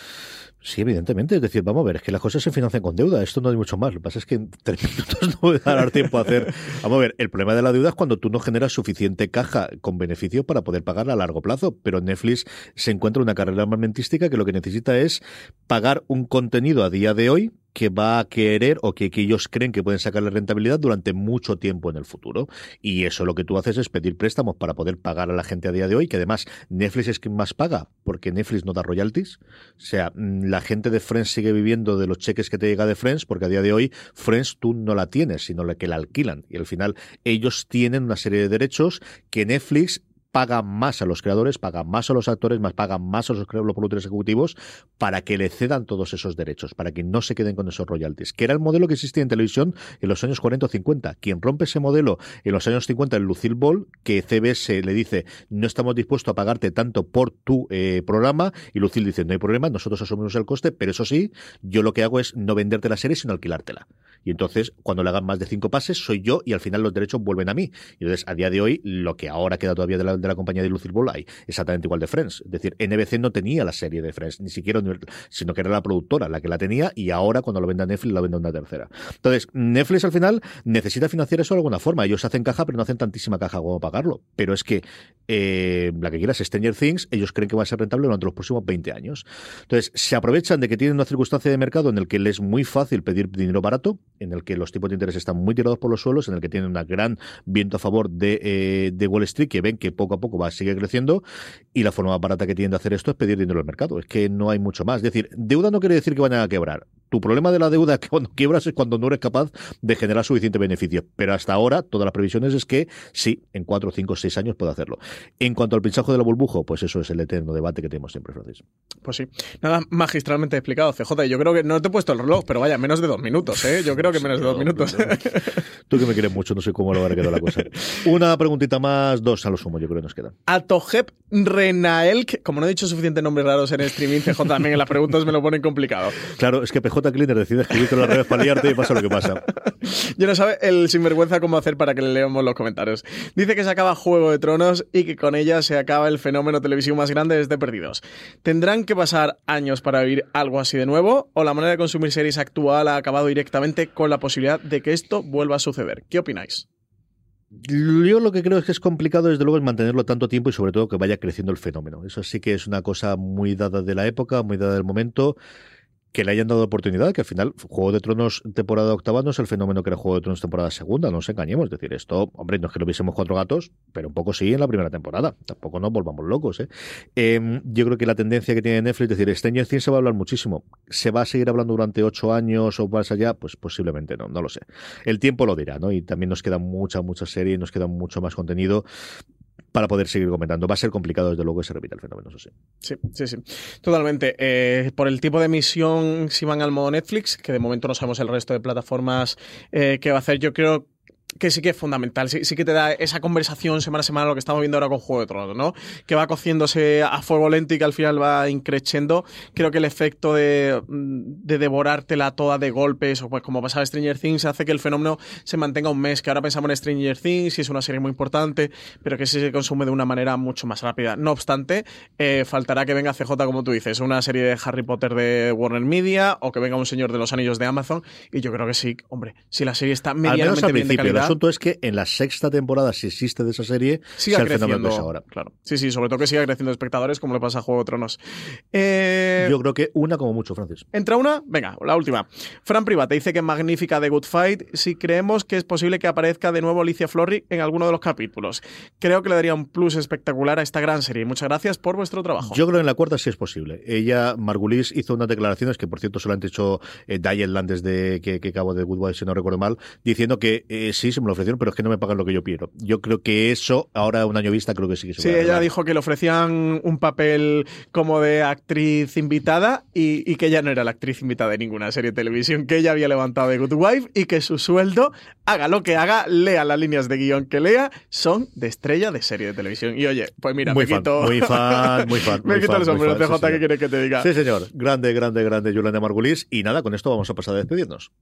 H: Sí, evidentemente. Es decir, vamos a ver, es que las cosas se financian con deuda. Esto no hay mucho más. Lo que pasa es que en tres minutos no voy a dar tiempo a hacer. Vamos a ver, el problema de la deuda es cuando tú no generas suficiente caja con beneficio para poder pagarla a largo plazo. Pero Netflix se encuentra en una carrera armamentística que lo que necesita es pagar un contenido a día de hoy que va a querer o que, ellos creen que pueden sacarle rentabilidad durante mucho tiempo en el futuro. Y eso lo que tú haces es pedir préstamos para poder pagar a la gente a día de hoy, que además Netflix es quien más paga, porque Netflix no da royalties. O sea, mm, la gente de Friends sigue viviendo de los cheques que te llega de Friends, porque a día de hoy Friends tú no la tienes, sino la que la alquilan. Y al final ellos tienen una serie de derechos que Netflix paga más a los creadores, paga más a los actores, más paga más a los, los productores ejecutivos para que le cedan todos esos derechos, para que no se queden con esos royalties, que era el modelo que existía en televisión en los años 40 o 50. Quien rompe ese modelo en los años 50 es Lucille Ball, que CBS le dice no estamos dispuestos a pagarte tanto por tu eh, programa, y Lucille dice no hay problema, nosotros asumimos el coste, pero eso sí, yo lo que hago es no venderte la serie, sino alquilártela. Y entonces, cuando le hagan más de cinco pases, soy yo y al final los derechos vuelven a mí. Y entonces, a día de hoy, lo que ahora queda todavía de la, de la compañía de Lucille Ball hay exactamente igual de Friends. Es decir, NBC no tenía la serie de Friends, ni siquiera, sino que era la productora la que la tenía y ahora cuando lo venda Netflix, la vende una tercera. Entonces, Netflix al final necesita financiar eso de alguna forma. Ellos hacen caja, pero no hacen tantísima caja como pagarlo. Pero es que eh, la que quieras, Stranger Things, ellos creen que va a ser rentable durante los próximos 20 años. Entonces, se aprovechan de que tienen una circunstancia de mercado en el que les es muy fácil pedir dinero barato, en el que los tipos de interés están muy tirados por los suelos, en el que tienen un gran viento a favor de, eh, Wall Street, que ven que poco a poco va seguir creciendo, y la forma barata que tienen de hacer esto es pedir dinero al mercado. Es que no hay mucho más. Es decir, deuda no quiere decir que vayan a quebrar. Tu problema de la deuda que cuando quiebras es cuando no eres capaz de generar suficiente beneficio. Pero hasta ahora, todas las previsiones es que sí, en cuatro, cinco, seis años puede hacerlo. En cuanto al pinchajo de la burbujo, pues eso es el eterno debate que tenemos siempre, Francis.
I: Pues sí. Nada magistralmente explicado, CJ. Yo creo que no te he puesto el reloj, pero vaya, menos de dos minutos, ¿eh? Yo creo que menos de dos minutos.
H: Tú que me quieres mucho, no sé cómo lo habrá quedado la cosa. Una preguntita más, dos a lo sumo, yo creo que nos quedan.
I: Atojep Renaelk, como no he dicho suficientes nombres raros en streaming, CJ también en las preguntas me lo ponen complicado.
H: Claro, es que PJ Cleaner decide escribirte en las redes para liarte y pasa lo que pasa.
I: Yo no sabe el sinvergüenza cómo hacer para que le leamos los comentarios. Dice que se acaba Juego de Tronos y que con ella se acaba el fenómeno televisivo más grande desde Perdidos. ¿Tendrán que pasar años para vivir algo así de nuevo? ¿O la manera de consumir series actual ha acabado directamente con la posibilidad de que esto vuelva a suceder? ¿Qué opináis?
H: Yo lo que creo es que es complicado, desde luego, es mantenerlo tanto tiempo y sobre todo que vaya creciendo el fenómeno. Eso sí que es una cosa muy dada de la época, muy dada del momento que le hayan dado oportunidad, que al final Juego de Tronos temporada octava no es el fenómeno que era Juego de Tronos temporada segunda, no nos engañemos. Es decir, esto, hombre, no es que lo viésemos cuatro gatos, pero un poco sí en la primera temporada. Tampoco nos volvamos locos. ¿eh? Em, yo creo que la tendencia que tiene Netflix, es decir, Stranger Things se va a hablar muchísimo. ¿Se va a seguir hablando durante ocho años o más allá? Pues posiblemente no, no lo sé. El tiempo lo dirá, ¿no? Y también nos queda mucha, mucha serie, nos queda mucho más contenido para poder seguir comentando. Va a ser complicado, desde luego, que se repita el fenómeno, eso sí.
I: Sí, sí, sí. Totalmente. Eh, por el tipo de emisión, si van al modo Netflix, que de momento no sabemos el resto de plataformas eh, que va a hacer, yo creo que sí que es fundamental, sí, sí, que te da esa conversación semana a semana, lo que estamos viendo ahora con Juego de Tronos, ¿no? Que va cociéndose a fuego lento y que al final va increciendo. Creo que el efecto de, de devorártela toda de golpes, o pues como pasaba Stranger Things, hace que el fenómeno se mantenga un mes, que ahora pensamos en Stranger Things y es una serie muy importante, pero que sí se consume de una manera mucho más rápida. No obstante, eh, faltará que venga CJ, como tú dices, una serie de Harry Potter de Warner Media o que venga un Señor de los Anillos de Amazon, y yo creo que sí, hombre, si la serie está medianamente bien de calidad,
H: asunto es que en la sexta temporada, si existe de esa serie,
I: siga creciendo. ahora. Claro. Sí, sí, sobre todo que siga creciendo espectadores, como le pasa a Juego de Tronos.
H: Eh, Yo creo que una como mucho, Francis.
I: ¿Entra una? Venga, la última. Fran Private dice que es magnífica de Good Fight. Si creemos que es posible que aparezca de nuevo Alicia Florrick en alguno de los capítulos. Creo que le daría un plus espectacular a esta gran serie. Muchas gracias por vuestro trabajo.
H: Yo creo que en la cuarta sí es posible. Ella, Margulis, hizo unas declaraciones que, por cierto, solamente han hecho eh, Diane desde que, que acabo de Good Wife, si no recuerdo mal, diciendo que eh, sí, se me lo ofrecieron, pero es que no me pagan lo que yo quiero. Yo creo que eso, ahora un año vista, creo que sí que se
I: Sí, ella dijo que le ofrecían un papel como de actriz invitada y, que ella no era la actriz invitada de ninguna serie de televisión, que ella había levantado de Good Wife y que su sueldo, haga lo que haga, lea las líneas de guion que lea, son de estrella de serie de televisión. Y oye, pues mira,
H: muy
I: me
H: fan,
I: quito...
H: Muy fan, muy fan.
I: me quito el sombrero, TJ, ¿qué quieres que te diga?
H: Sí, señor. Grande, grande, grande, Juliana Margulis. Y nada, con esto vamos a pasar a despedirnos.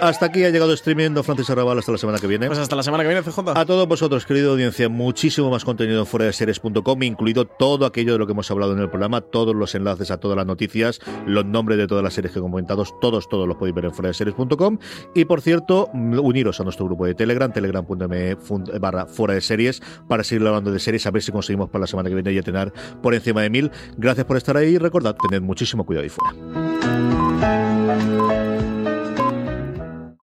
H: Hasta aquí ha llegado streaming Don Francis Arrabal hasta la semana que viene.
I: Pues hasta la semana que viene, CJ.
H: A todos vosotros, querida audiencia, muchísimo más contenido en fuera de series.com, incluido todo aquello de lo que hemos hablado en el programa, todos los enlaces a todas las noticias, los nombres de todas las series que he comentado, todos, todos los podéis ver en fuera de series.com. Y por cierto, uniros a nuestro grupo de Telegram, telegram.me barra fuera de series, para seguir hablando de series, a ver si conseguimos para la semana que viene ya tener por encima de mil. Gracias por estar ahí y recordad, tened muchísimo cuidado y fuera.